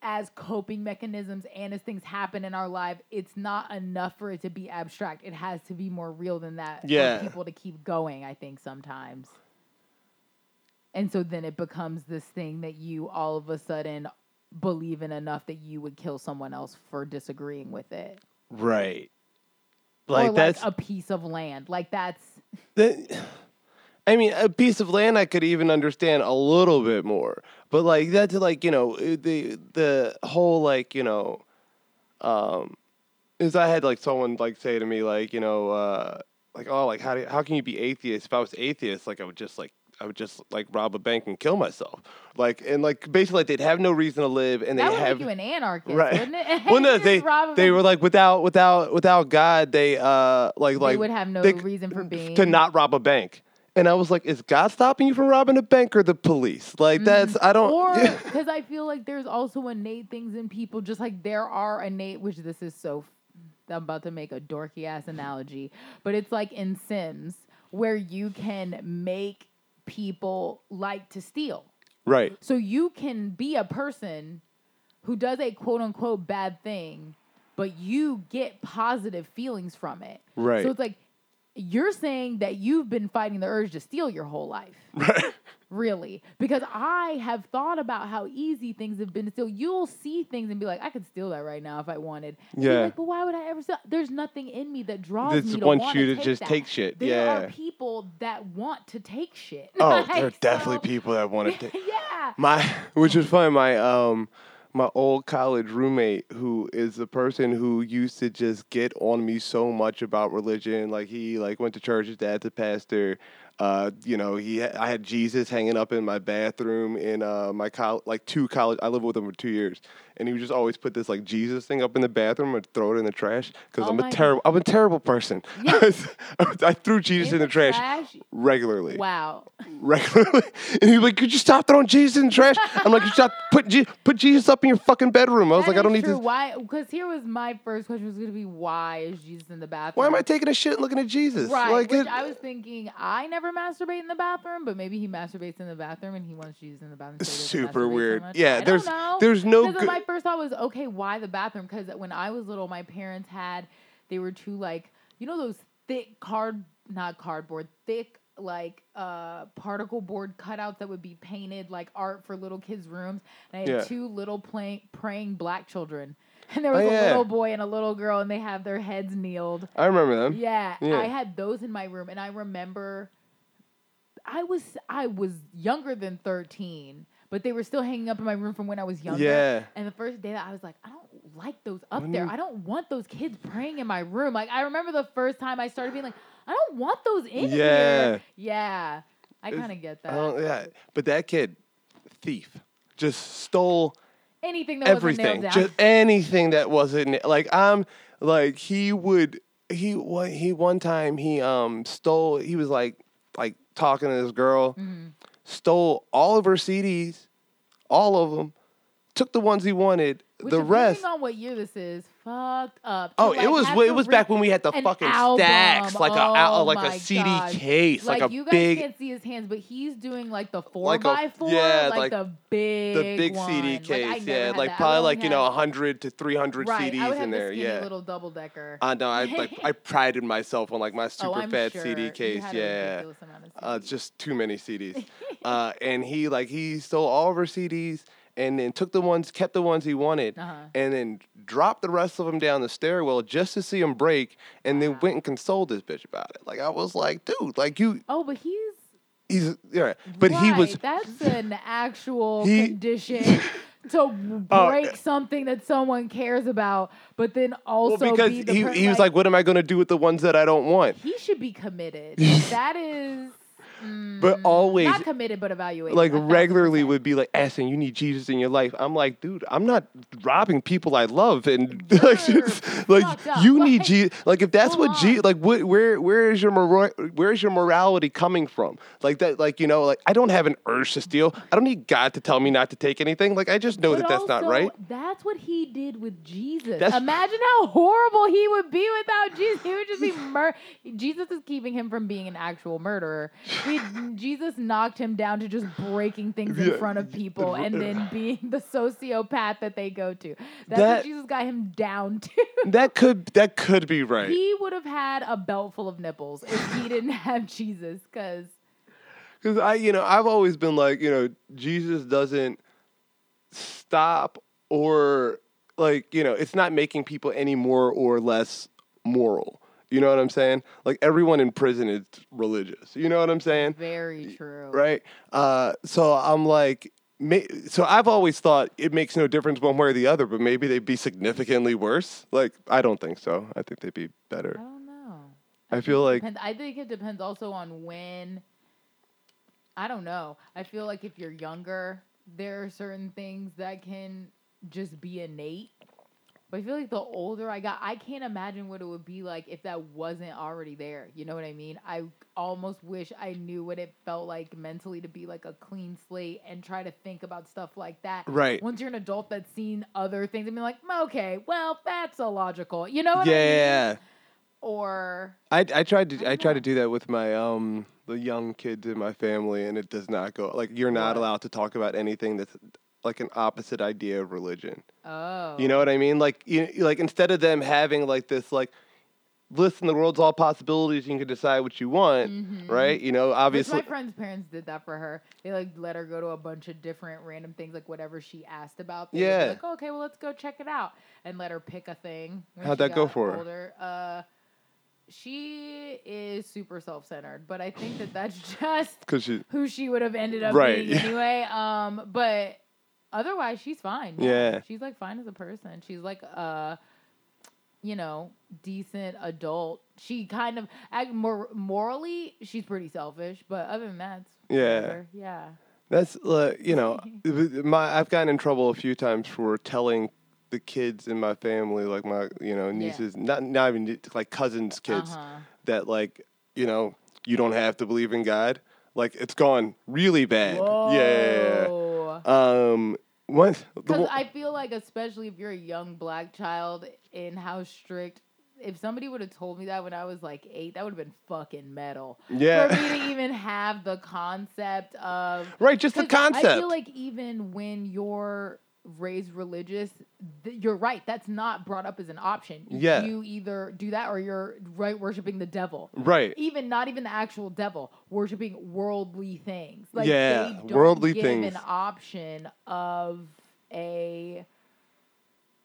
as coping mechanisms and as things happen in our life, it's not enough for it to be abstract. It has to be more real than that Yeah. for people to keep going, I think sometimes. And so then it becomes this thing that you all of a sudden believe in enough that you would kill someone else for disagreeing with it. right or like like that's a piece of land. Like that's *sighs* That, I mean, a piece of land I could even understand a little bit more, but like that's like you know uh, the the whole like you know, um, is I had like someone like say to me like you know uh like oh like how do how can you be atheist? If I was atheist, like I would just like I would just like rob a bank and kill myself, like and like basically like, they'd have no reason to live and they that would have make you an anarchist, right. wouldn't it? *laughs* well, no, they they were like without without without God, they uh like They like would have no they- reason for being to not rob a bank. And I was like, is God stopping you from robbing a bank or the police? Like that's I don't Mm-hmm. or *laughs* because I feel like there's also innate things in people, just like there are innate, which this is so. I'm about to make a dorky ass analogy, but it's like in Sims where you can make people like to steal. right. So you can be a person who does a quote unquote bad thing, but you get positive feelings from it. Right. So it's like you're saying that you've been fighting the urge to steal your whole life. Right. *laughs* Really. Because I have thought about how easy things have been to steal. You'll see things and be like, I could steal that right now if I wanted. And Yeah. Like, but why would I ever steal? There's nothing in me that draws This me to wants you to take just that. take shit. There yeah. are people that want to take shit. Oh, Like, *laughs* there are definitely so- people that want to take. *laughs* yeah. My, *laughs* which is funny. My um, my old college roommate, who is the person who used to just get on me so much about religion. Like he like went to church. His dad's a pastor. Uh, you know, he I had Jesus hanging up in my bathroom in uh my col like two college. I lived with him for two years, and he would just always put this like Jesus thing up in the bathroom and throw it in the trash because Oh I'm a terrible. I'm a terrible person. *laughs* *laughs* I threw Jesus in, the, trash, regularly Wow. *laughs* regularly. And he was like, Could you stop throwing Jesus in the trash? I'm like, You stop put Je- put Jesus up in your fucking bedroom. I was That like, I don't need true. to Why? Because here was my first question was going to be why is Jesus in the bathroom? why am I taking a shit and looking at Jesus? Right. Like which it- I was thinking I never masturbate in the bathroom, but maybe he masturbates in the bathroom and he wants Jesus in the bathroom. so super weird. Yeah, I there's there's no good first thought was, okay, why the bathroom? Because when I was little, my parents had they were two like you know those thick card not cardboard thick like uh particle board cutouts that would be painted like art for little kids' rooms. And I had Yeah. two little play, praying black children. *laughs* And there was Oh, a little boy and a little girl, and they have their heads kneeled. I remember them. Yeah, Yeah. I had those in my room, and I remember I was I was younger than thirteen, but they were still hanging up in my room from when I was younger. Yeah. And the first day that I was like, I don't like those up When there. you- I don't want those kids praying in my room. Like I remember the first time I started being like, I don't want those in Yeah. here. Yeah, I kind of get that. yeah. But that kid, thief, just stole Anything that everything. wasn't nailed down. Just anything that wasn't like I'm like he would he one he one time he um stole he was like like talking to this girl Mhm. Stole all of her CDs, all of them, took the ones he wanted. Which, the depending rest. on what year this is, fucked up. Oh, like, it was it was back when we had the fucking album. stacks, like a Oh like a CD gosh. case, like, like a you guys big can't see his hands, but he's doing like the four Like a- by four, yeah, like, the big, the big one. CD case, yeah, like. Probably like you know hundred to three hundred right, CDs in the there, yeah. little double decker. I know. I like *laughs* I prided myself on like my oh, super I'm fat sure. CD case, yeah. ridiculous amount of Uh, just too many CDs. *laughs* uh, and he like he stole all of her CDs and then took the ones, kept the ones he wanted, Uh-huh. and then dropped the rest of them down the stairwell just to see him break, and then went and consoled this bitch about it. Like I was like, dude, like you, oh, but he's he's yeah, but he was. That's an actual He- condition. *laughs* To Oh, break uh, something that someone cares about, but then Well, also because be the he, per- he was like, "What am I going to do with the ones that I don't want?" he should be committed. *laughs* that is, But mm, always, not committed, but evaluated. like regularly would be like asking, "You need Jesus in your life." I'm like, dude, I'm not robbing people I love, and *laughs* like, You're like you need Jesus. Like if that's what Je- on. like what, where where is your mora- where is your morality coming from? Like that, like you know, like I don't have an urge to steal. I don't need God to tell me not to take anything. Like I just know But that that's not right. That's what he did with Jesus. That's- Imagine how horrible he would be without Jesus. He would just be mur- Jesus is keeping him from being an actual murderer. *laughs* Jesus knocked him down to just breaking things in front of people and then *laughs* being the sociopath that they go to. That's That- what Jesus got him down to. That could that could be right. he would have had a belt full of nipples if he didn't *laughs* have Jesus. Because Because I, you know, I've always been like, you know, Jesus doesn't stop or like, you know, it's not making people any more or less moral. You know what I'm saying? Like everyone in prison is religious. You know what I'm saying? very true. Right? Uh, so I'm like, may, so I've always thought it makes no difference one way or the other, but maybe they'd be significantly worse. Like I don't think so. I think they'd be better. I don't know. I think feel like-. I think it depends also on when. I don't know. I feel like if you're younger, there are certain things that can just be innate. But I feel like the older I got, I can't imagine what it would be like if that wasn't already there. You know what I mean? I almost wish I knew what it felt like mentally to be like a clean slate and try to think about stuff like that. Right. Once you're an adult that's seen other things and be like, okay, well, that's illogical. You know what I mean? Yeah. Or I, I tried to I I, tried to do that with my um the young kids in my family and it does not go like you're not What? allowed to talk about anything that's like an opposite idea of religion. oh, You know what I mean? Like you like instead of them having like this like listen, the world's all possibilities. You can decide what you want, right? You know, obviously. my friend's parents did that for her. They like let her go to a bunch of different random things, like whatever she asked about. They Yeah. Like, okay, well, let's go check it out, and let her pick a thing. How'd that go for her? Uh, she is super self-centered, but I think that that's *laughs* just Because she, who she would have ended up Right, being yeah. *laughs* anyway. Um, but otherwise, she's fine. Yeah. she's like fine as a person. She's like a, you know, decent adult. She kind of act more morally, she's pretty selfish, but other than that, Yeah. whatever. yeah. That's uh, you know, *laughs* my I've gotten in trouble a few times for telling the kids in my family, like my you know nieces, not not even like cousins' kids, Uh-huh. that like you know you don't have to believe in God. Like it's gone really bad. Yeah, yeah, Um, what? Because I feel like, especially if you're a young black child, in how strict. If somebody would have told me that when I was like eight, that would have been fucking metal. Yeah. For me to even have the concept of right, just the concept. I feel like even when you're raised religious, th- you're right. That's not brought up as an option. Yeah. You either do that or you're right worshiping the devil. right. Even not even the actual devil, worshiping worldly things. Like Yeah, they don't worldly give things. an option of a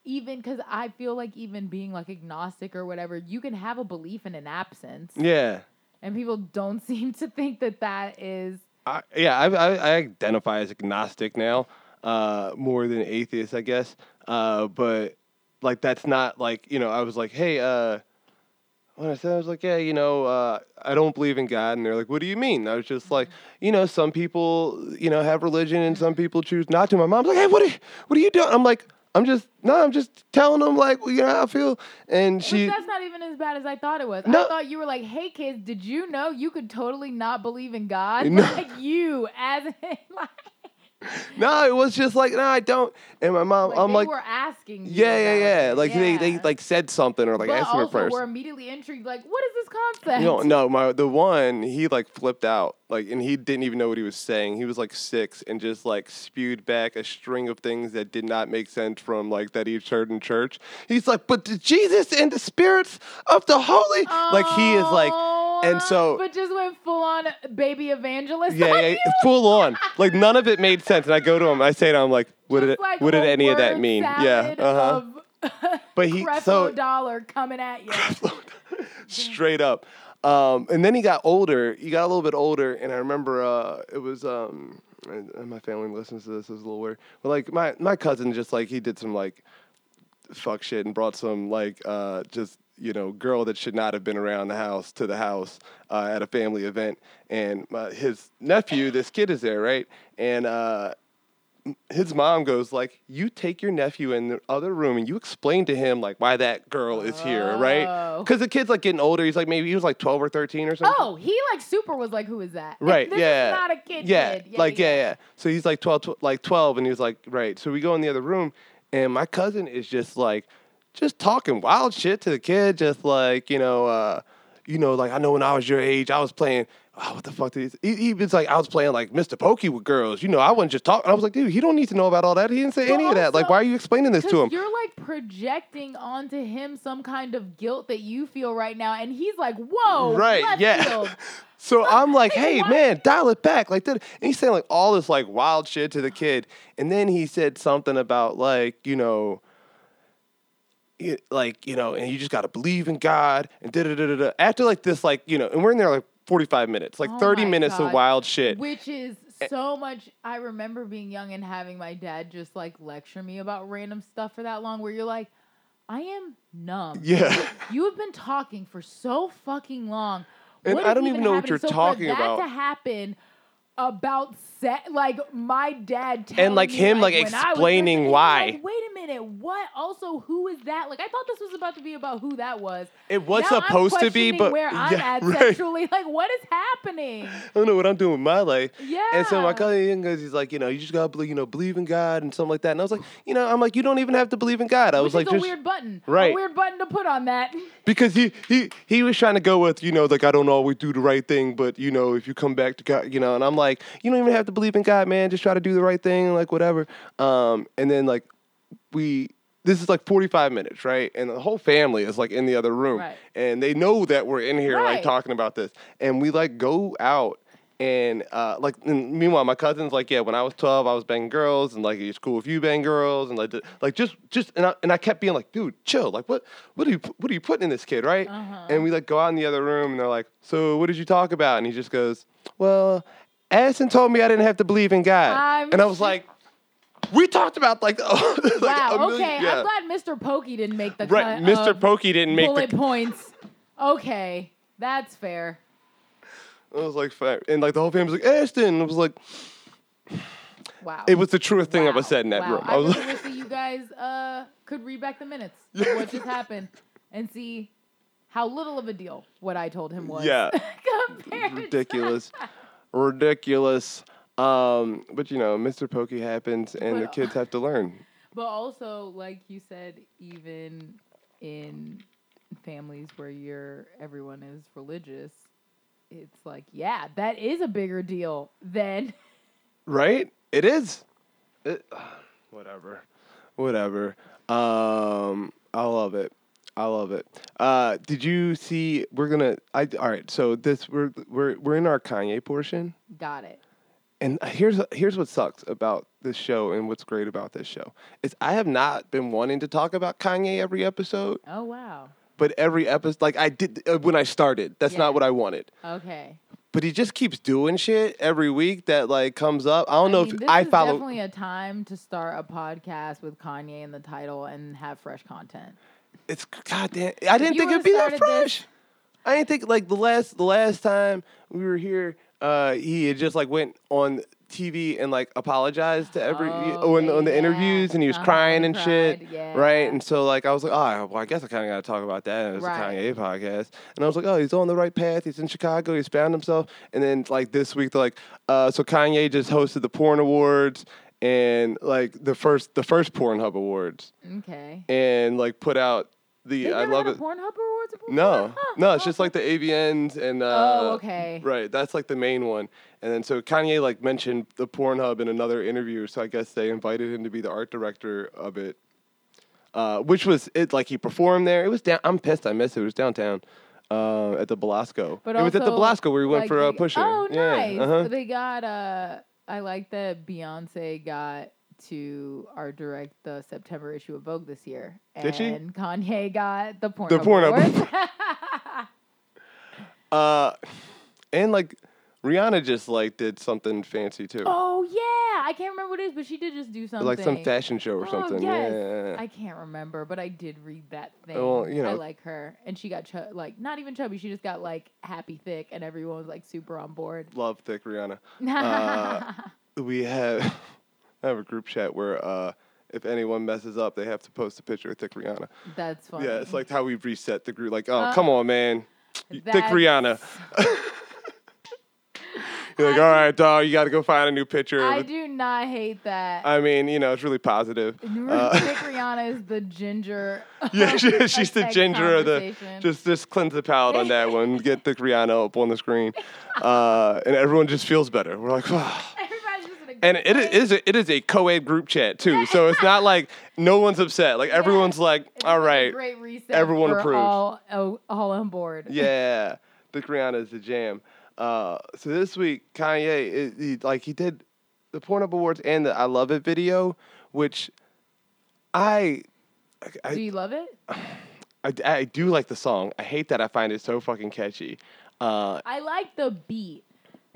even because I feel like even being like agnostic or whatever, you can have a belief in an absence, Yeah. and people don't *laughs* seem to think that that is I, yeah, I, I, I identify as agnostic now, uh, more than atheist, I guess. Uh, but like that's not like you know, I was like, hey, uh, when I said I was like, yeah, you know, uh, I don't believe in God, and they're like, what do you mean? I was just like, you know, some people, you know, have religion, and some people choose not to. My mom's like, hey, what are, what are you doing? I'm like, I'm just no, I'm just telling them like, you know, how I feel, and she. Which that's not even as bad as I thought it was. No. I thought you were like, "Hey kids, did you know you could totally not believe in God?" No. *laughs* Like you, as in, *laughs* like, *laughs* No, it was just like, no, I don't. And my mom, like I'm they like, were asking. Yeah, yeah, yeah. it. Like they, they like said something or like but asked me also first. we're immediately intrigued. Like, what is this concept? You know, no, my the one he like flipped out, like, and he didn't even know what he was saying. He was like six and just like spewed back a string of things that did not make sense from like that he'd heard in church. He's like, but the Jesus and the spirits of the holy, like he is like, and so *laughs* but just went full on baby evangelist. *laughs* yeah, yeah, full on, like none of it made sense. And I go to him, I say to him, like, what did it, like what did any of that mean? Yeah, uh huh. *laughs* But he- Creflo so- dollar coming at you. straight up. Um, and then he got older. He got a little bit older, and I remember uh, it was um, and, my family listens to this. It was a little weird, but like my my cousin just like he did some like fuck shit and brought some like uh, just you know girl that should not have been around the house to the house uh, at a family event, and my, his nephew, this kid is there, right, and. Uh, his mom goes like, "You take your nephew in the other room and you explain to him like why that girl is here, right? Oh. Because the kid's like getting older. He's like maybe he was like twelve or thirteen or something. Oh, he like super was like, who is that? *laughs* right, This yeah, is not a kid. yeah, kid. like yeah, yeah. So he's like 12, tw- like twelve, and he was like, right. So we go in the other room, and my cousin is just like, just talking wild shit to the kid, just like you know, uh, you know, like I know when I was your age, I was playing. Oh, what the fuck did he, he? Was like, I was playing like Mr. Pokey with girls. You know, I wasn't just talking. I was like, dude, he don't need to know about all that. He didn't say But any of that. Like, why are you explaining this to him? you're like projecting onto him some kind of guilt that you feel right now, and he's like, "Whoa, right yeah *laughs* so i'm like *laughs* hey Why- man dial it back like that and he's saying like all this like wild shit to the kid and then he said something about like you know like you know and you just got to believe in god and da da da da after like this like you know and we're in there like 45 minutes like Oh 30 my minutes of God. wild shit Which is so much. I remember being young and having my dad just like lecture me about random stuff for that long, where you're like, I am numb. yeah You have been talking for so fucking long. And What I is don't even know what you're So talking about. To happen about set, like my dad telling like him, like, was explaining and why. Like, Wait a minute, what? Also, who is that? Like I thought this was about to be about who that was. it was Now supposed to be but where I'm *laughs* yeah, at right. sexually, *laughs* like what is happening? I don't know what I'm doing with my life. Yeah. And so my cousin goes, he's like, you know, you just gotta believe, you know, believe in God and something like that. And I was like, you know, I'm like, you don't even have to believe in God. I Which was like, a just weird button. Right. A weird button to put on that. *laughs* because he he he was trying to go with, you know, like I don't always do the right thing, but you know, if you come back to God, you know, and I'm like, you don't even have to believe in God, man. Just try to do the right thing, like whatever. Um, and then like we this is like 45 minutes, right? And the whole family is like in the other room. Right. And they know that we're in here like talking about this. And we like go out and uh, like and meanwhile my cousin's like, yeah, when I was 12, I was banging girls and like it's cool if you bang girls and like like just just and I, and I kept being like, dude, chill. Like what what are you what are you putting in this kid, right? Uh-huh. And we like go out in the other room and they're like, so what did you talk about? And he just goes, well, Addison told me I didn't have to believe in God. I'm and I was like, we talked about like, *laughs* like wow. a million- okay. yeah. I'm glad Mr. Pokey didn't make the Right, Mr. Pokey didn't make bullet the. points. Okay, that's fair. I was like, fa- and like the whole family was like, Ashton. It was like, Wow. it was the truest thing I ever said in that wow. room. I, I was really like, wish that you guys uh, could read back the minutes *laughs* of what just happened and see how little of a deal what I told him was. Yeah. *laughs* compared to- ridiculous, ridiculous. Um, but you know, Mr. Pokey happens, and the kids have to learn. *laughs* But also, like you said, even in families where you're everyone is religious, it's like, yeah, that is a bigger deal than *laughs* Right? It is. It, *sighs* whatever. Whatever. Um, I love it. I love it. Uh, did you see? We're gonna. I all right. So this we're we're we're in our Kanye portion, got it. and here's here's what sucks about this show, and what's great about this show is I have not been wanting to talk about Kanye every episode, Oh wow. but every episode, like I did uh, when I started, that's Yeah. not what I wanted. Okay. But he just keeps doing shit every week that like comes up. I don't know mean, if I follow. definitely a time to start a podcast with Kanye in the title and have fresh content. It's goddamn. I didn't you think it'd be that fresh. this- I didn't think like the last the last time we were here, uh, he had just like went on TV and like apologized to every Oh, on, on the interviews and he was Uh-huh, crying and shit, cried, right? And so like I was like, oh, well, I guess I kind of got to talk about that. It's Right. a Kanye podcast, and I was like, oh, he's on the right path. He's in Chicago. He's found himself. And then like this week, they're like, uh, so Kanye just hosted the Porn Awards and like the first the first Pornhub Awards Okay. and like put out the They I love it. Pornhub Awards before? No, Huh. no, it's just like the AVNs and. Uh, Oh, okay. Right, that's like the main one, and then so Kanye like mentioned the Pornhub in another interview, so I guess they invited him to be the art director of it, uh, which was it. Like he performed there. It was down. I'm pissed. I missed it. It was downtown. Uh, at the Belasco. But it was at the also, Belasco where we went like, for uh, they- pushing. Oh, yeah, nice. Uh-huh. They got uh I like that Beyonce got to our direct the September issue of Vogue this year. Did she? And Kanye got the Pornhub The Awards. *laughs* Uh, and like Rihanna just like did something fancy too, oh yeah. I can't remember what it is, but she did just do something. like some fashion show or Oh, something. yes. Yeah. I can't remember, but I did read that thing. Well, you I like her, and she got chu- like not even chubby. She just got like happy thick, and everyone was like super on board. Love thick Rihanna. *laughs* Uh, we have *laughs* I have a group chat where uh, if anyone messes up, they have to post a picture of thick Rihanna. That's funny. Yeah, it's like how we reset the group. Like, oh, Uh, come on, man, thick Rihanna. *laughs* You're like, all dog, you got to go find a new picture. I do not hate that. I mean, you know, it's really positive. Uh, *laughs* Rihanna is the ginger. *laughs* yeah, she, *laughs* she's the ginger of the. Just just cleanse the palate on that one. Get the Rihanna up on the screen, uh, and everyone just feels better. We're like, just And it is a, it is a co-ed group chat too, so it's not like no one's upset. Like everyone's like, all like a great reset. everyone approves. All, oh, all on board. yeah, the Rihanna is the jam. Uh, so this week, Kanye, it, he, like he did the Pornhub Awards and the I Love It video, which I, Do you love it? *sighs* I, I do like the song. I hate that I find it so fucking catchy. Uh, I like the beat.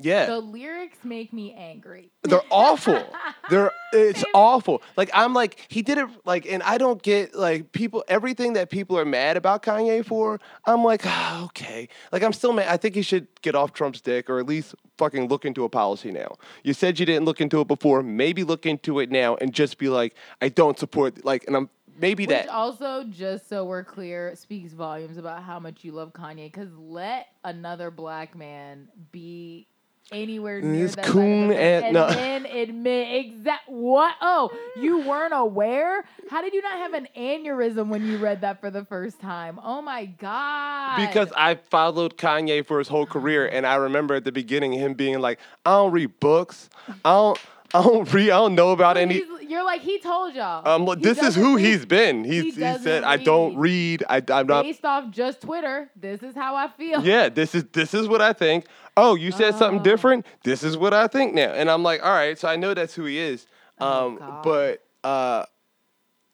Yeah, The lyrics make me angry. they're *laughs* awful. They're it's awful. Like I'm like he did it like, and I don't get like people everything that people are mad about Kanye for. I'm like ah, okay. Like I'm still mad. I think he should get off Trump's dick or at least fucking look into a policy now. You said you didn't look into it before. Maybe look into it now and just be like I don't support like and I'm maybe Which that also, just so we're clear, speaks volumes about how much you love Kanye. Because let another black man be anywhere near This that coon and- and no. then admit exact what? Oh, you weren't aware? How did you not have an aneurysm when you read that for the first time? Oh my god! Because I followed Kanye for his whole career, and I remember at the beginning him being like, "I don't read books. I don't. I don't read. I don't know about any. he's- You're like he told y'all. Um, look, this is who read. he's been. He's, He he, said, "I don't read. I, I'm not." Based off just Twitter, this is how I feel. Yeah, this is this is what I think. Oh, you said something Oh. different. This is what I think now, and I'm like, all right. So I know that's who he is. Oh, Um, God. but uh,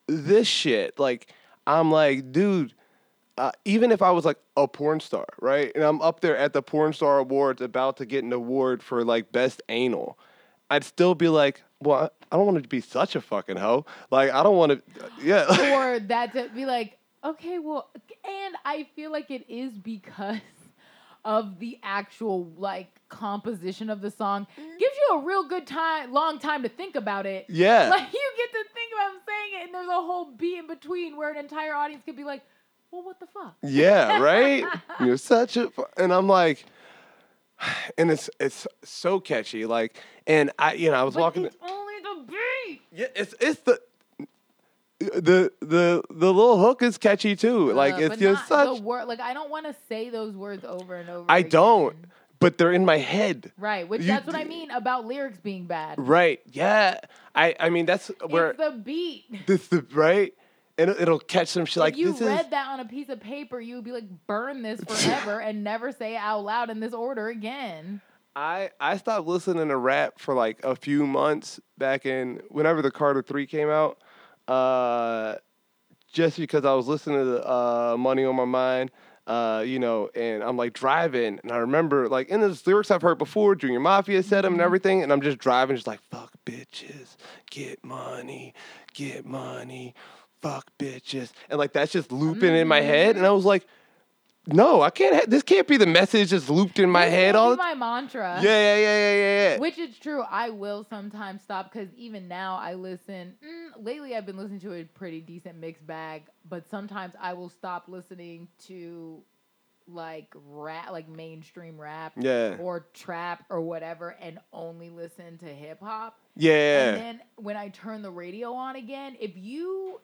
this shit, like, I'm like, dude. Uh, even if I was like a porn star, right, and I'm up there at the porn star awards about to get an award for like best anal, I'd still be like, well, I- I don't want to be such a fucking hoe. Like, I don't want to, yeah. *laughs* or that to be like, okay, well, and I feel like it is because of the actual like composition of the song mm-hmm. gives you a real good time, long time to think about it. yeah. Like you get to think about him saying it, and there's a whole beat in between where an entire audience could be like, well, what the fuck? Yeah, right. *laughs* You're such a, and I'm like, *sighs* and it's it's so catchy. Like, and I, you know, I was But walking. it's only the beat. Yeah, it's it's the. The the the little hook is catchy too. Like Uh, it's just such. the word. Like I don't want to say those words over and over. I don't, but they're in my head. Right, which You that's what I mean about lyrics being bad. Right? Yeah. I I mean that's where it's the beat. this the right, and it, it'll catch some shit. Like if you this read is that on a piece of paper, you would be like, burn this *laughs* forever and never say it out loud in this order again. I I stopped listening to rap for like a few months back in whenever the Carter Three came out, uh, just because I was listening to the, uh, Money on My Mind, uh, you know, and I'm like driving, and I remember like in those lyrics I've heard before, Junior Mafia said them and everything, and I'm just driving, just like fuck bitches, get money, get money, fuck bitches, and like that's just looping in my head, and I was like. No, I can't. Ha- this can't be the message that's looped in my This head all be my mantra. yeah, yeah, yeah, yeah, yeah, yeah. Which is true. I will sometimes stop because even now I listen. Mm, lately, I've been listening to a pretty decent mixed bag, but sometimes I will stop listening to like rap, like mainstream rap, Yeah. or trap or whatever, and only listen to hip hop. Yeah. And then when I turn the radio on again, if you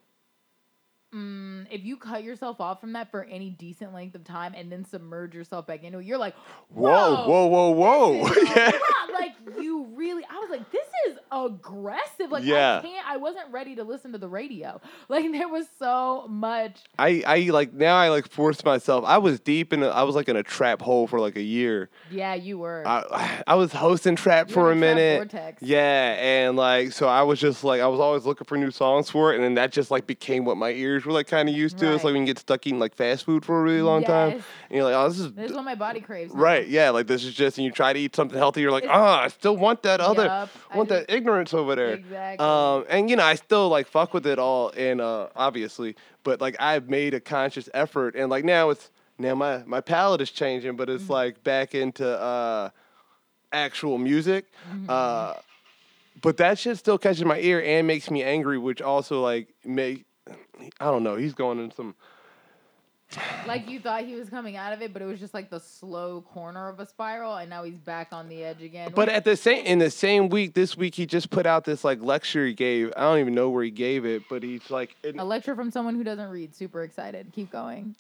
mm, if you cut yourself off from that for any decent length of time and then submerge yourself back into it, you're like, Whoa, whoa, whoa, whoa. this is *laughs* a yeah. Like you really, I was like, this is aggressive. Like Yeah. I can't. I wasn't ready to listen to the radio. *laughs* Like there was so much. I, I like now I like forced myself. I was deep in a, I was like in a trap hole for like a year. Yeah, you were. I I was hosting trap You for a minute. vortex. Yeah, and like so I was just like I was always looking for new songs for it, and then that just like became what my ears were like kind of used to. It's Right. like when you get stuck eating like fast food for a really long time, Yes. and you're like, oh, this is This is what my body craves. now. right. Yeah, like this is just, and you try to eat something healthy, you're like, ah, I still want that other, Yup, I want just- that ignorance over there. Exactly. Um, and you know, I still like fuck with it all, and uh, obviously, but like I've made a conscious effort, and like now it's now my my palate is changing, but it's Mm-hmm. like back into uh, actual music. Mm-hmm. Uh, but that shit still catches my ear and makes me angry, which also like make I don't know. He's going in some like you thought he was coming out of it, but it was just like the slow corner of a spiral, and now he's back on the edge again. But at the same in the same week, this week he just put out this like lecture he gave. I don't even know where he gave it, but he's like a lecture from someone who doesn't read. Super excited. Keep going.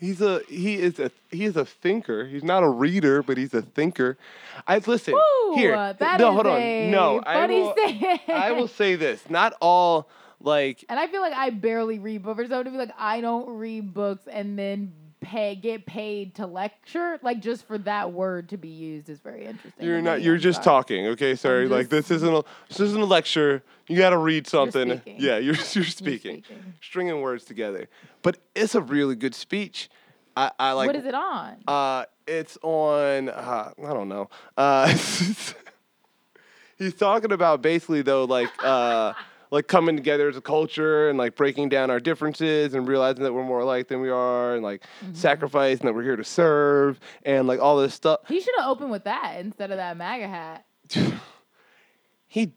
he's a he is a he is a thinker. He's not a reader, but he's a thinker. I listen Woo, here. uh, that no, is hold on. a No, I funny will. *laughs* statement. I will say this. Not all like And I feel like I barely read, but for someone to be like, I don't read books and then pay get paid to lecture, like just for that word to be used is very interesting. you're not. You're just sorry. talking. Okay, sorry. like this isn't a this isn't a lecture. You got to read something. *laughs* speaking. Yeah, you're you're You're speaking. speaking. stringing words together. But it's a really good speech. I, I like. what is it on? Uh, it's on. Uh, I don't know. Uh, *laughs* he's talking about basically though, like, uh, like coming together as a culture and like breaking down our differences and realizing that we're more alike than we are and like Mm-hmm. sacrifice and that we're here to serve and like all this stuff. he should have opened with that instead of that MAGA hat. *sighs* he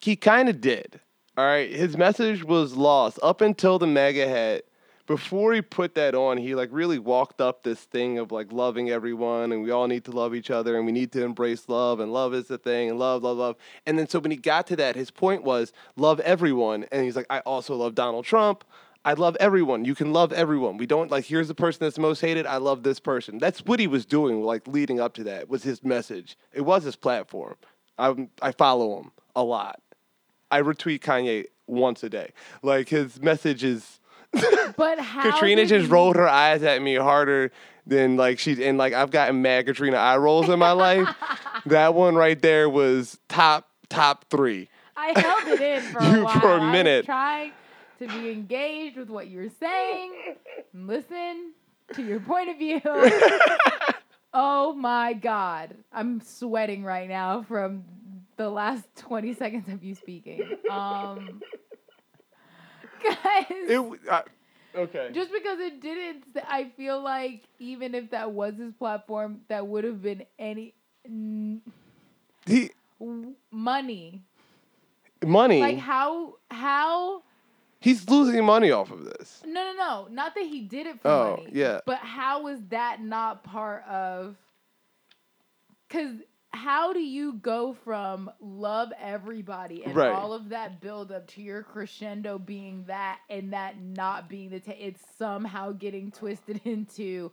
he kind of did. All right, his message was lost up until the MAGA hat. Before he put that on, he like really walked up this thing of like loving everyone and we all need to love each other and we need to embrace love and love is the thing and love, love, love. And then so when he got to that, his point was love everyone. And he's like, I also love Donald Trump. I love everyone. You can love everyone. We don't like here's the person that's most hated. I love this person. That's what he was doing, like leading up to that was his message. It was his platform. I I follow him a lot. I retweet Kanye once a day. Like his message is But *laughs* how Katrina just you- rolled her eyes at me harder than like she's and like I've gotten mad Katrina eye rolls in my life. *laughs* that one right there was top top three. I held it in for *laughs* a You while. for a minute. trying to be engaged with what you're saying, and listen to your point of view. oh my god, I'm sweating right now from the last 20 seconds of you speaking. Um, guys, It uh, okay. just because it didn't, I feel like even if that was his platform, that would have been any n- he money. money. Like how how he's losing money off of this. no no no not that he did it for Oh, money yeah. but how is that not part of because how do you go from love everybody and Right. all of that build up to your crescendo being that and that not being the ta- it's somehow getting twisted *laughs* into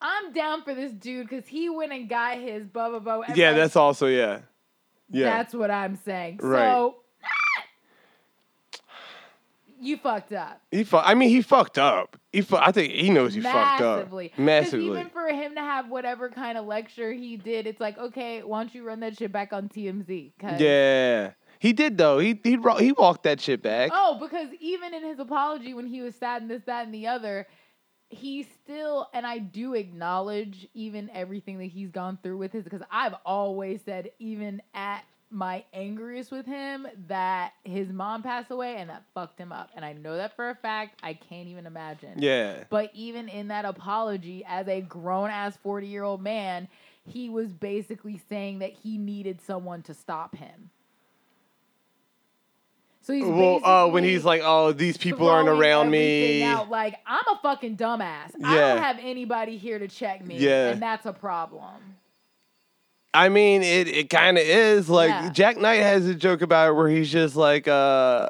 I'm down for this dude because he went and got his blah blah blah. Yeah, like, that's also yeah. Yeah. That's what I'm saying. Right. So you fucked up. he fu- I mean he fucked up. He fu- I think he knows he fucked up. Massively. up. 'Cause Massively. Even for him to have whatever kind of lecture he did, it's like, okay, why don't you run that shit back on TMZ? Yeah. He did though. He he he walked that shit back. Oh, because even in his apology when he was sad and this, that, and the other, he still, and I do acknowledge even everything that he's gone through with his, because I've always said, even at my angriest with him, that his mom passed away and that fucked him up. And I know that for a fact. I can't even imagine. Yeah. But even in that apology, as a grown ass 40 year old man, he was basically saying that he needed someone to stop him. So he's Well, oh, when he's like, "Oh, these people aren't around me." Out, like I'm a fucking dumbass. Yeah. I don't have anybody here to check me, Yeah. and that's a problem. I mean, it it kind of is like Yeah. Jak Knight has a joke about it where he's just like, uh,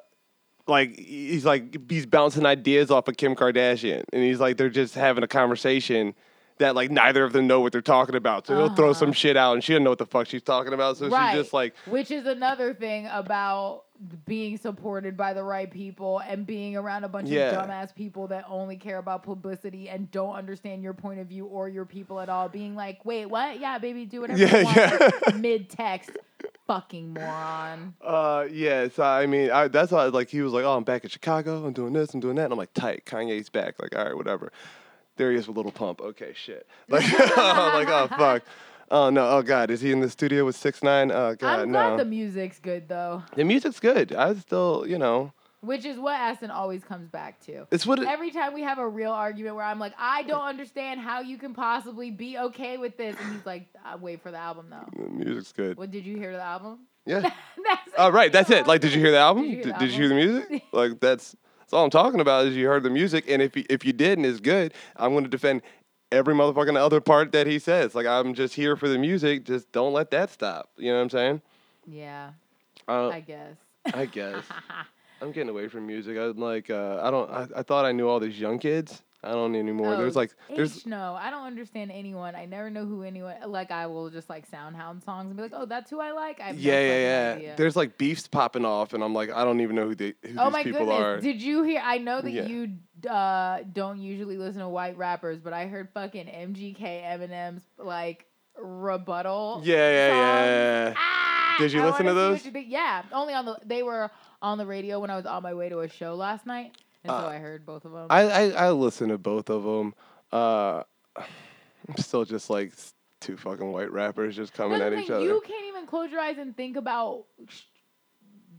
like he's like he's bouncing ideas off of Kim Kardashian, and he's like they're just having a conversation that like neither of them know what they're talking about, so he'll throw Uh-huh. some shit out, and she doesn't know what the fuck she's talking about, so right. she's just like, which is another thing about being supported by the right people and being around a bunch Yeah. of dumbass people that only care about publicity and don't understand your point of view or your people at all. Being like, wait, what? Yeah, baby, do whatever Yeah, you want. yeah. *laughs* like, Mid text, fucking moron. Uh, yeah. So I mean, I, that's why like he was like, "Oh, I'm back in Chicago. I'm doing this. I'm doing that." And I'm like, "Tight. Kanye's back." Like, all right, whatever. There he is with Lil Pump. Okay, shit. *laughs* Like, *laughs* like, oh fuck. Oh no. Oh god, is he in the studio with Six Nine? Oh god, I'm no. glad the music's good though, the music's good. I still, you know, which is what Ashton always comes back to. it's what it. Every time we have a real argument where I'm like, I don't understand how you can possibly be okay with this, and he's like, I wait for the album though. the music's good. What did you hear the album? Yeah. *laughs* that's Oh right, that's it. Like, did you hear the album? Did you hear the did you hear the music? *laughs* like, that's that's all I'm talking about. Is you heard the music, and if you, if you didn't, it's good, I'm going to defend every motherfucking other part that he says. Like, I'm just here for the music. Just don't let that stop. You know what I'm saying? Yeah, Uh, I guess. I guess *laughs* I'm getting away from music. I'm like, uh, I don't. I, I thought I knew all these young kids. I don't anymore. there's Oh, like, there's H, no, I don't understand anyone. I never know who anyone. Like I will just like soundhound songs and be like, oh, that's who I like. I yeah, yeah, yeah. There's like beefs popping off, and I'm like, I don't even know who, they, who Oh these my people goodness! are. Did you hear? I know that Yeah. you uh, don't usually listen to white rappers, but I heard fucking MGK Eminem's like rebuttal. yeah, yeah, songs. yeah. Ah, Did you I listen to those? Yeah, only on the. They were on the radio when I was on my way to a show last night, and so Uh, I heard both of them. I, I I listen to both of them. Uh, *sighs* I'm still just like two fucking white rappers just coming at each other. You can't even close your eyes and think about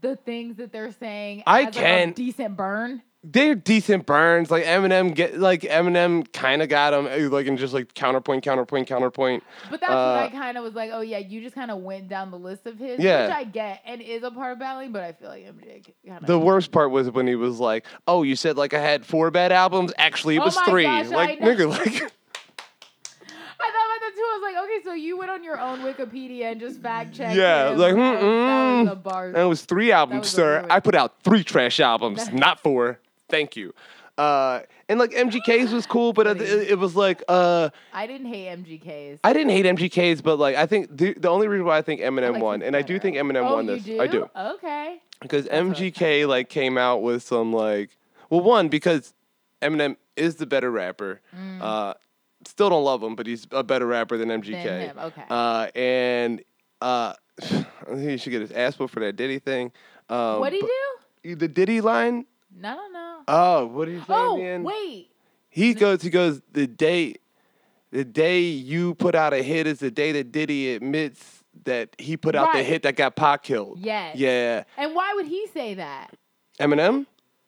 the things that they're saying. I as, like, a can. decent burn. They're decent burns. Like Eminem get like Eminem kind of got them like in just like counterpoint, counterpoint, counterpoint. But that's what I Uh, kind of was like, oh yeah, you just kind of went down the list of his, Yeah. which I get and is a part of battling, but I feel like MJ kind of. The worst part was when he was like, "Oh, you said like I had four bad albums. Actually, it Oh was my three. gosh, like I nigga, like *laughs* I thought about that too. I was like, okay, so you went on your own Wikipedia and just fact checked. Yeah, him. like, that, mm-mm. was a bar. that was three albums, was sir. I put out three trash albums, *laughs* not four. Thank you. Uh, and like MGK's was cool, but it, it, was like uh, I didn't hate MGK's. I didn't hate MGK's, but like I think the, the only reason why I think Eminem like won, and I do think Eminem oh, won this. do? I do Okay. because what I was MGK like came out with some like well one because Eminem is the better rapper. Uh, still don't love him, but he's a better rapper than MGK. Mm. Than him, okay. Uh, and uh, *sighs* I think he should get his ass whooped for that Diddy thing. Um, What'd he do? The Diddy line. No, no, no. Oh, what did he say? oh, wait. He goes. He goes. The day, the day you put out a hit is the day that Diddy admits that he put out the hit that got Pac killed. Yes. Yeah. And why would he say that? Eminem.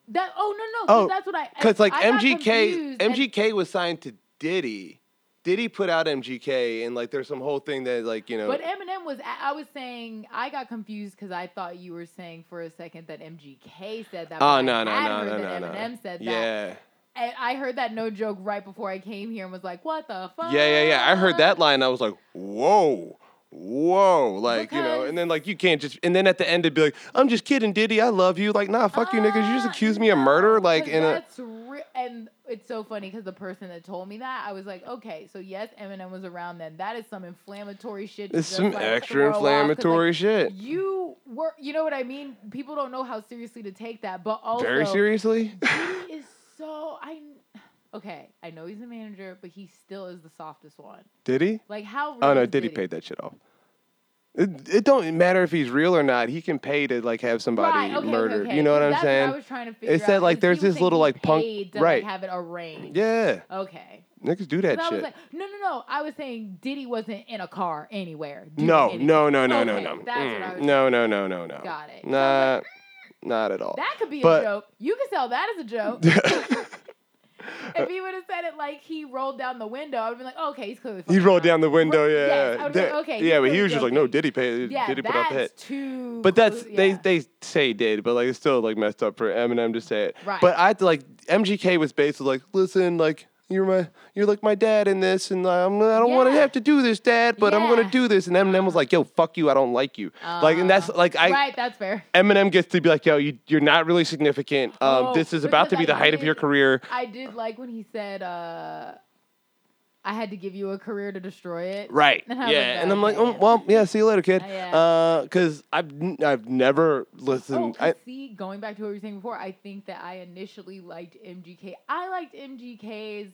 That oh no no Oh, that's what I Because like I MGK, MGK was signed to Diddy. Diddy put out MGK, and like there's some whole thing that like you know. But Eminem was. I was saying I got confused because I thought you were saying for a second that MGK said that. oh no no no no no no. Eminem said that. Yeah. And I heard that no joke right before I came here and was like, "What the fuck?" Yeah, yeah, yeah. I heard that line. I was like, whoa, whoa, like you know. Because- And then like you can't just. And then at the end it'd be like, I'm just kidding, Diddy. I love you. Like, nah, fuck you, niggas. You just Uh, accused me of murder. Like, in a. that's re- and it's so funny because the person that told me that I was like, okay, so yes, Eminem was around then. That is some inflammatory shit. It's some like, extra 'cause, like, inflammatory shit. You were, you know what I mean? People don't know how seriously to take that, but also Very seriously. Diddy is so I. Okay, I know he's a manager, but he still is the softest one. Did he? Like how? Oh no, is Diddy paid that shit off. It, it don't matter if he's real or not. He can pay to like have somebody Right, okay, okay, murdered. okay, You know what I'm saying? I was trying to figure It said, out, like, 'cause there's this little, like, punk- to, right. Like, have it arranged. yeah, Okay. niggas do that shit. was like, no, no, no. I was saying Diddy wasn't in a car anywhere. no, no, no, no, no, no. What I Mm, no, no, no, no, no. Got it. Nah, not at all. That could be But- a joke. You could sell that as a joke. *laughs* if he would have said it like he rolled down the window, I would have been like, oh, okay, he's clearly. he rolled lying. down the window. Right, Yeah, yes, That- like, okay, yeah, but he was just like, no. Diddy paid. Yeah, Diddy put out the hit. that's too. But that's they yeah. they say did, but like it's still like messed up for Eminem to say it. Right. But I like MGK was basically like, listen, like you're my you're like my dad in this, and I'm, I don't want to have to do this, Dad, but I'm gonna do this. And Eminem was like, yo, fuck you, I don't like you. like, and that's Uh, like I. right, that's fair. Eminem gets to be like, yo, you, you're not really significant. Um, Oh, this is about to be the I height of your career. I did like when he said, uh, "I had to give you a career to destroy it." Right. And yeah. like, and I'm like, oh, well, yeah. See you later, kid. Uh, yeah. Because I've n- I've never Oh, I, see, going back to what you were saying before, I think that I initially liked MGK. I liked MGK's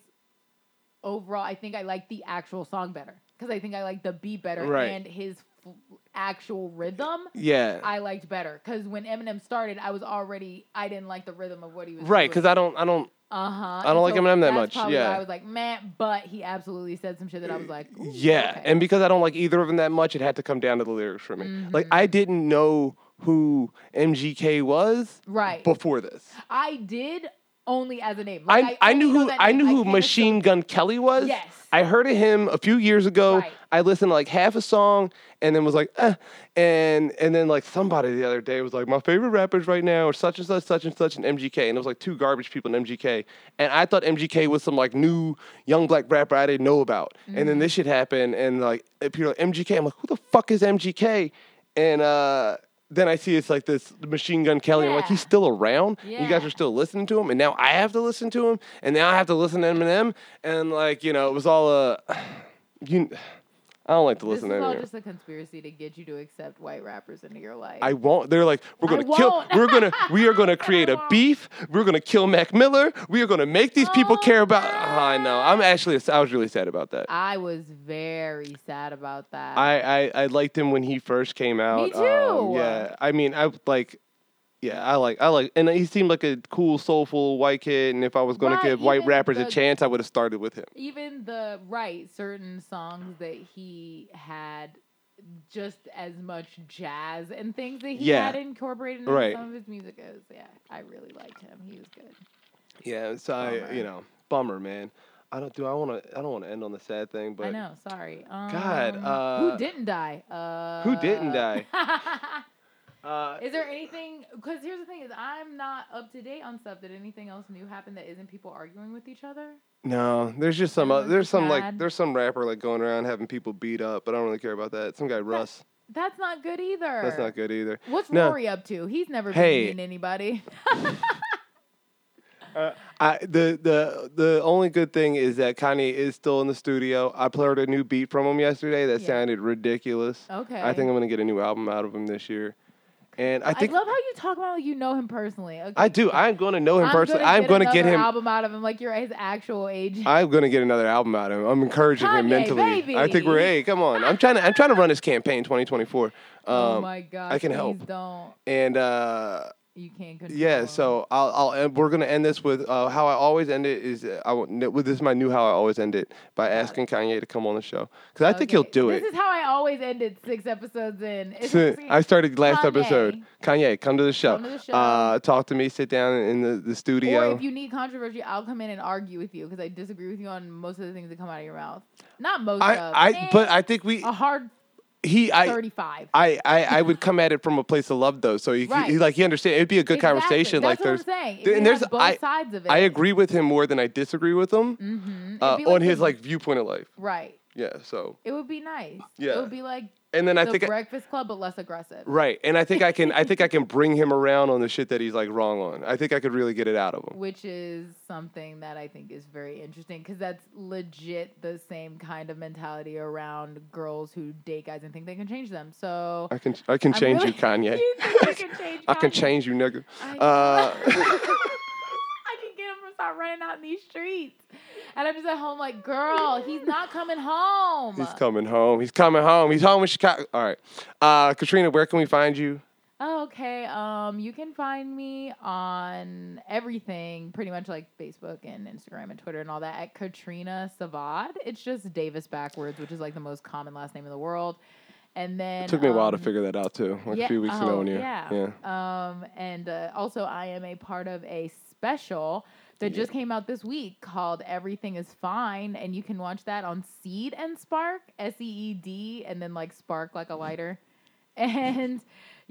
overall. I think I liked the actual song better because I think I liked the beat better Right. and his f- actual rhythm. yeah. I liked better because when Eminem started, I was already I didn't like the rhythm of what he was right. Because I don't I don't uh huh. I don't like Eminem that much, yeah. I was like, man, but he absolutely said some shit that I was like, Yeah, okay. and because I don't like either of them that much, it had to come down to the lyrics for me. Like Mm-hmm. I didn't know who MGK was right. before this. I did only as a name. Like, I, I, knew who I knew who Machine Gun Kelly was. Yes. I heard of him a few years ago. Right. I listened to like half a song and then was like, eh. and and then like somebody the other day was like, my favorite rappers right now are such and such, such and such, and MGK, and it was like two garbage people in MGK, and I thought MGK was some like new young black rapper I didn't know about, and Mm-hmm. then this shit happened, and like people are like MGK, I'm like, who the fuck is MGK, and uh. Then I see it's like this Machine Gun Kelly. I'm like, he's still around. You guys are still listening to him, and now I have to listen to him, and now I have to listen to Eminem, and like you know, it was all uh, *sighs* you. I don't like to listen This is to all just a conspiracy to get you to accept white rappers into your life. I won't. They're like, we're gonna kill. won't. We're gonna. *laughs* We are gonna create a beef. We're gonna kill Mac Miller. We are gonna make these people Oh, care about. Oh, I know. I'm actually. I was really sad about that. I was very sad about that. I, I I liked him when he first came out. Me too. Um, yeah. I mean, I like. Yeah, I like. I like, and he seemed like a cool, soulful white kid. And if I was gonna give white rappers a chance, I would have started with him. Even the right certain songs that he had just as much jazz and things that he Yeah. had incorporated into Right. some of his music is yeah, I really liked him. He was good. Yeah, so I, you know, bummer, man. I don't do. I want to. I don't want to end on the sad thing, but I know, sorry. Um, God, uh, who didn't die? Uh, who didn't die? *laughs* Uh, Is there anything? Because here's the thing: is I'm not up to date on stuff. Did anything else new happen that isn't people arguing with each other? no, there's just some. Uh, there's some like there's some rapper like going around having people beat up, but I don't really care about that. Some guy Russ. That's not good either. That's not good either. What's No. Rory up to? He's never been Hey. mean anybody. *laughs* Uh, I, the the the only good thing is that Kanye is still in the studio. I played a new beat from him yesterday that Yeah. sounded ridiculous. Okay. I think I'm gonna get a new album out of him this year, and I think I love how you talk about like you know him personally. Okay. I do. I'm going to know him I'm personally. gonna I'm going to get him. album out of him like you're his actual age. *laughs* I'm going to get another album out of him. I'm encouraging him Kanye, mentally. I think we're baby. hey, come on. I'm trying to I'm trying to run this campaign 2024. Um, oh my god. I can help. please help. Don't. and uh, You can't control. yeah, so I'll I'll end, we're gonna end this with uh, how I always end it is uh, I with this is my new how I always end it by asking Kanye to come on the show because I think he'll Okay, do this is how I always ended six episodes in. So, I started last Kanye. episode. Kanye, come to the show. Come to the show. Uh, talk to me. Sit down in the, the studio. Or if you need controversy, I'll come in and argue with you because I disagree with you on most of the things that come out of your mouth. Not most I, of. I, eh, but I think we a hard he I. thirty-five. I, I, I would come at it from a place of love though, so he, Right. he like he understand. It'd be a good Exactly. conversation. That's like what there's, I'm saying. If and there's both I, sides of it. I agree with him more than I disagree with him Mm-hmm. uh, on his like viewpoint of life. right. Yeah. So It would be nice. Yeah. It would be like and then I the think I- Breakfast Club, but less aggressive. right, and I think I can I think I *laughs* can bring him around on the shit that he's like wrong on. I think I could really get it out of him. Which is something that I think is very interesting because that's legit the same kind of mentality around girls who date guys and think they can change them. So I can I can I'm change really- you, *laughs* Kanye. You think can change I can change *laughs* you, nigga. I- Uh, I can get him to start running out in these streets. And I'm just at home like, girl, he's not coming home. he's coming home. He's coming home. He's home in Chicago. All right, uh, Katrina, where can we find you? Oh, okay. Um, you can find me on everything, pretty much like Facebook and Instagram and Twitter and all that at Katrina Sivad. It's just Davis backwards, which is like the most common last name in the world. And then It took me a while to um, figure that out too. Like yeah, a few weeks oh, knowing you. Yeah. Um, and uh, also, I am a part of a special that just came out this week called Everything is Fine. And you can watch that on Seed and Spark, S E E D, and then like Spark like a lighter. *laughs* And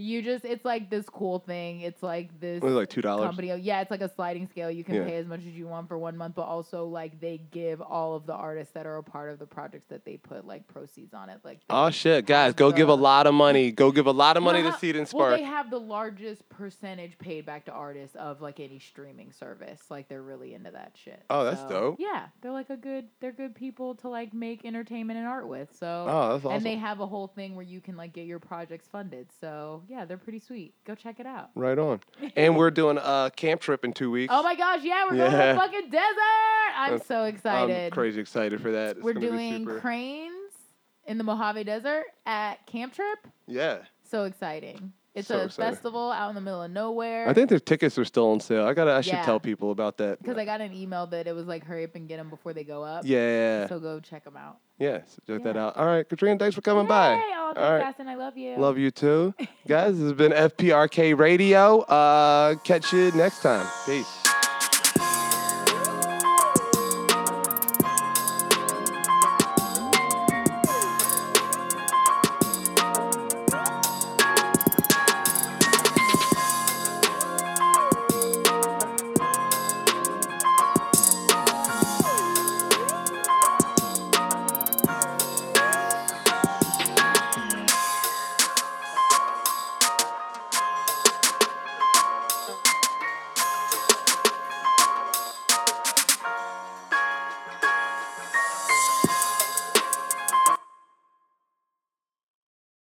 you just, it's like this cool thing. It's like this. Like two dollars. Company, yeah, it's like a sliding scale. You can Yeah. pay as much as you want for one month, but also like they give all of the artists that are a part of the projects that they put like proceeds on it. Like they Oh shit, guys, go give a lot of money. Go give a lot of money well, to Seed and Well, Spark. they have the largest percentage paid back to artists of like any streaming service. Like they're really into that shit. Oh, that's So, dope. Yeah, they're like a good. They're good people to like make entertainment and art with. So. oh, that's awesome. And they have a whole thing where you can like get your projects funded. So yeah, they're pretty sweet. Go check it out. right on. *laughs* and we're doing a camp trip in two weeks. Oh my gosh, yeah, we're going to Yeah. the fucking desert. I'm That's- so excited. I'm crazy excited for that. It's We're gonna be doing super. cranes in the Mojave Desert at Camp Trip. yeah. So exciting. It's So a excited. festival out in the middle of nowhere. I think their tickets are still on sale. I gotta. I should Yeah. tell people about that. because I got an email that it was like hurry up and get them before they go up. Yeah. So go check them out. yeah. So check that out. All right, Katrina, thanks for coming Yay! by. Oh, All right. Ashton. I love you. Love you too, *laughs* guys. This has been FPRK Radio. Uh, catch you next time. Peace.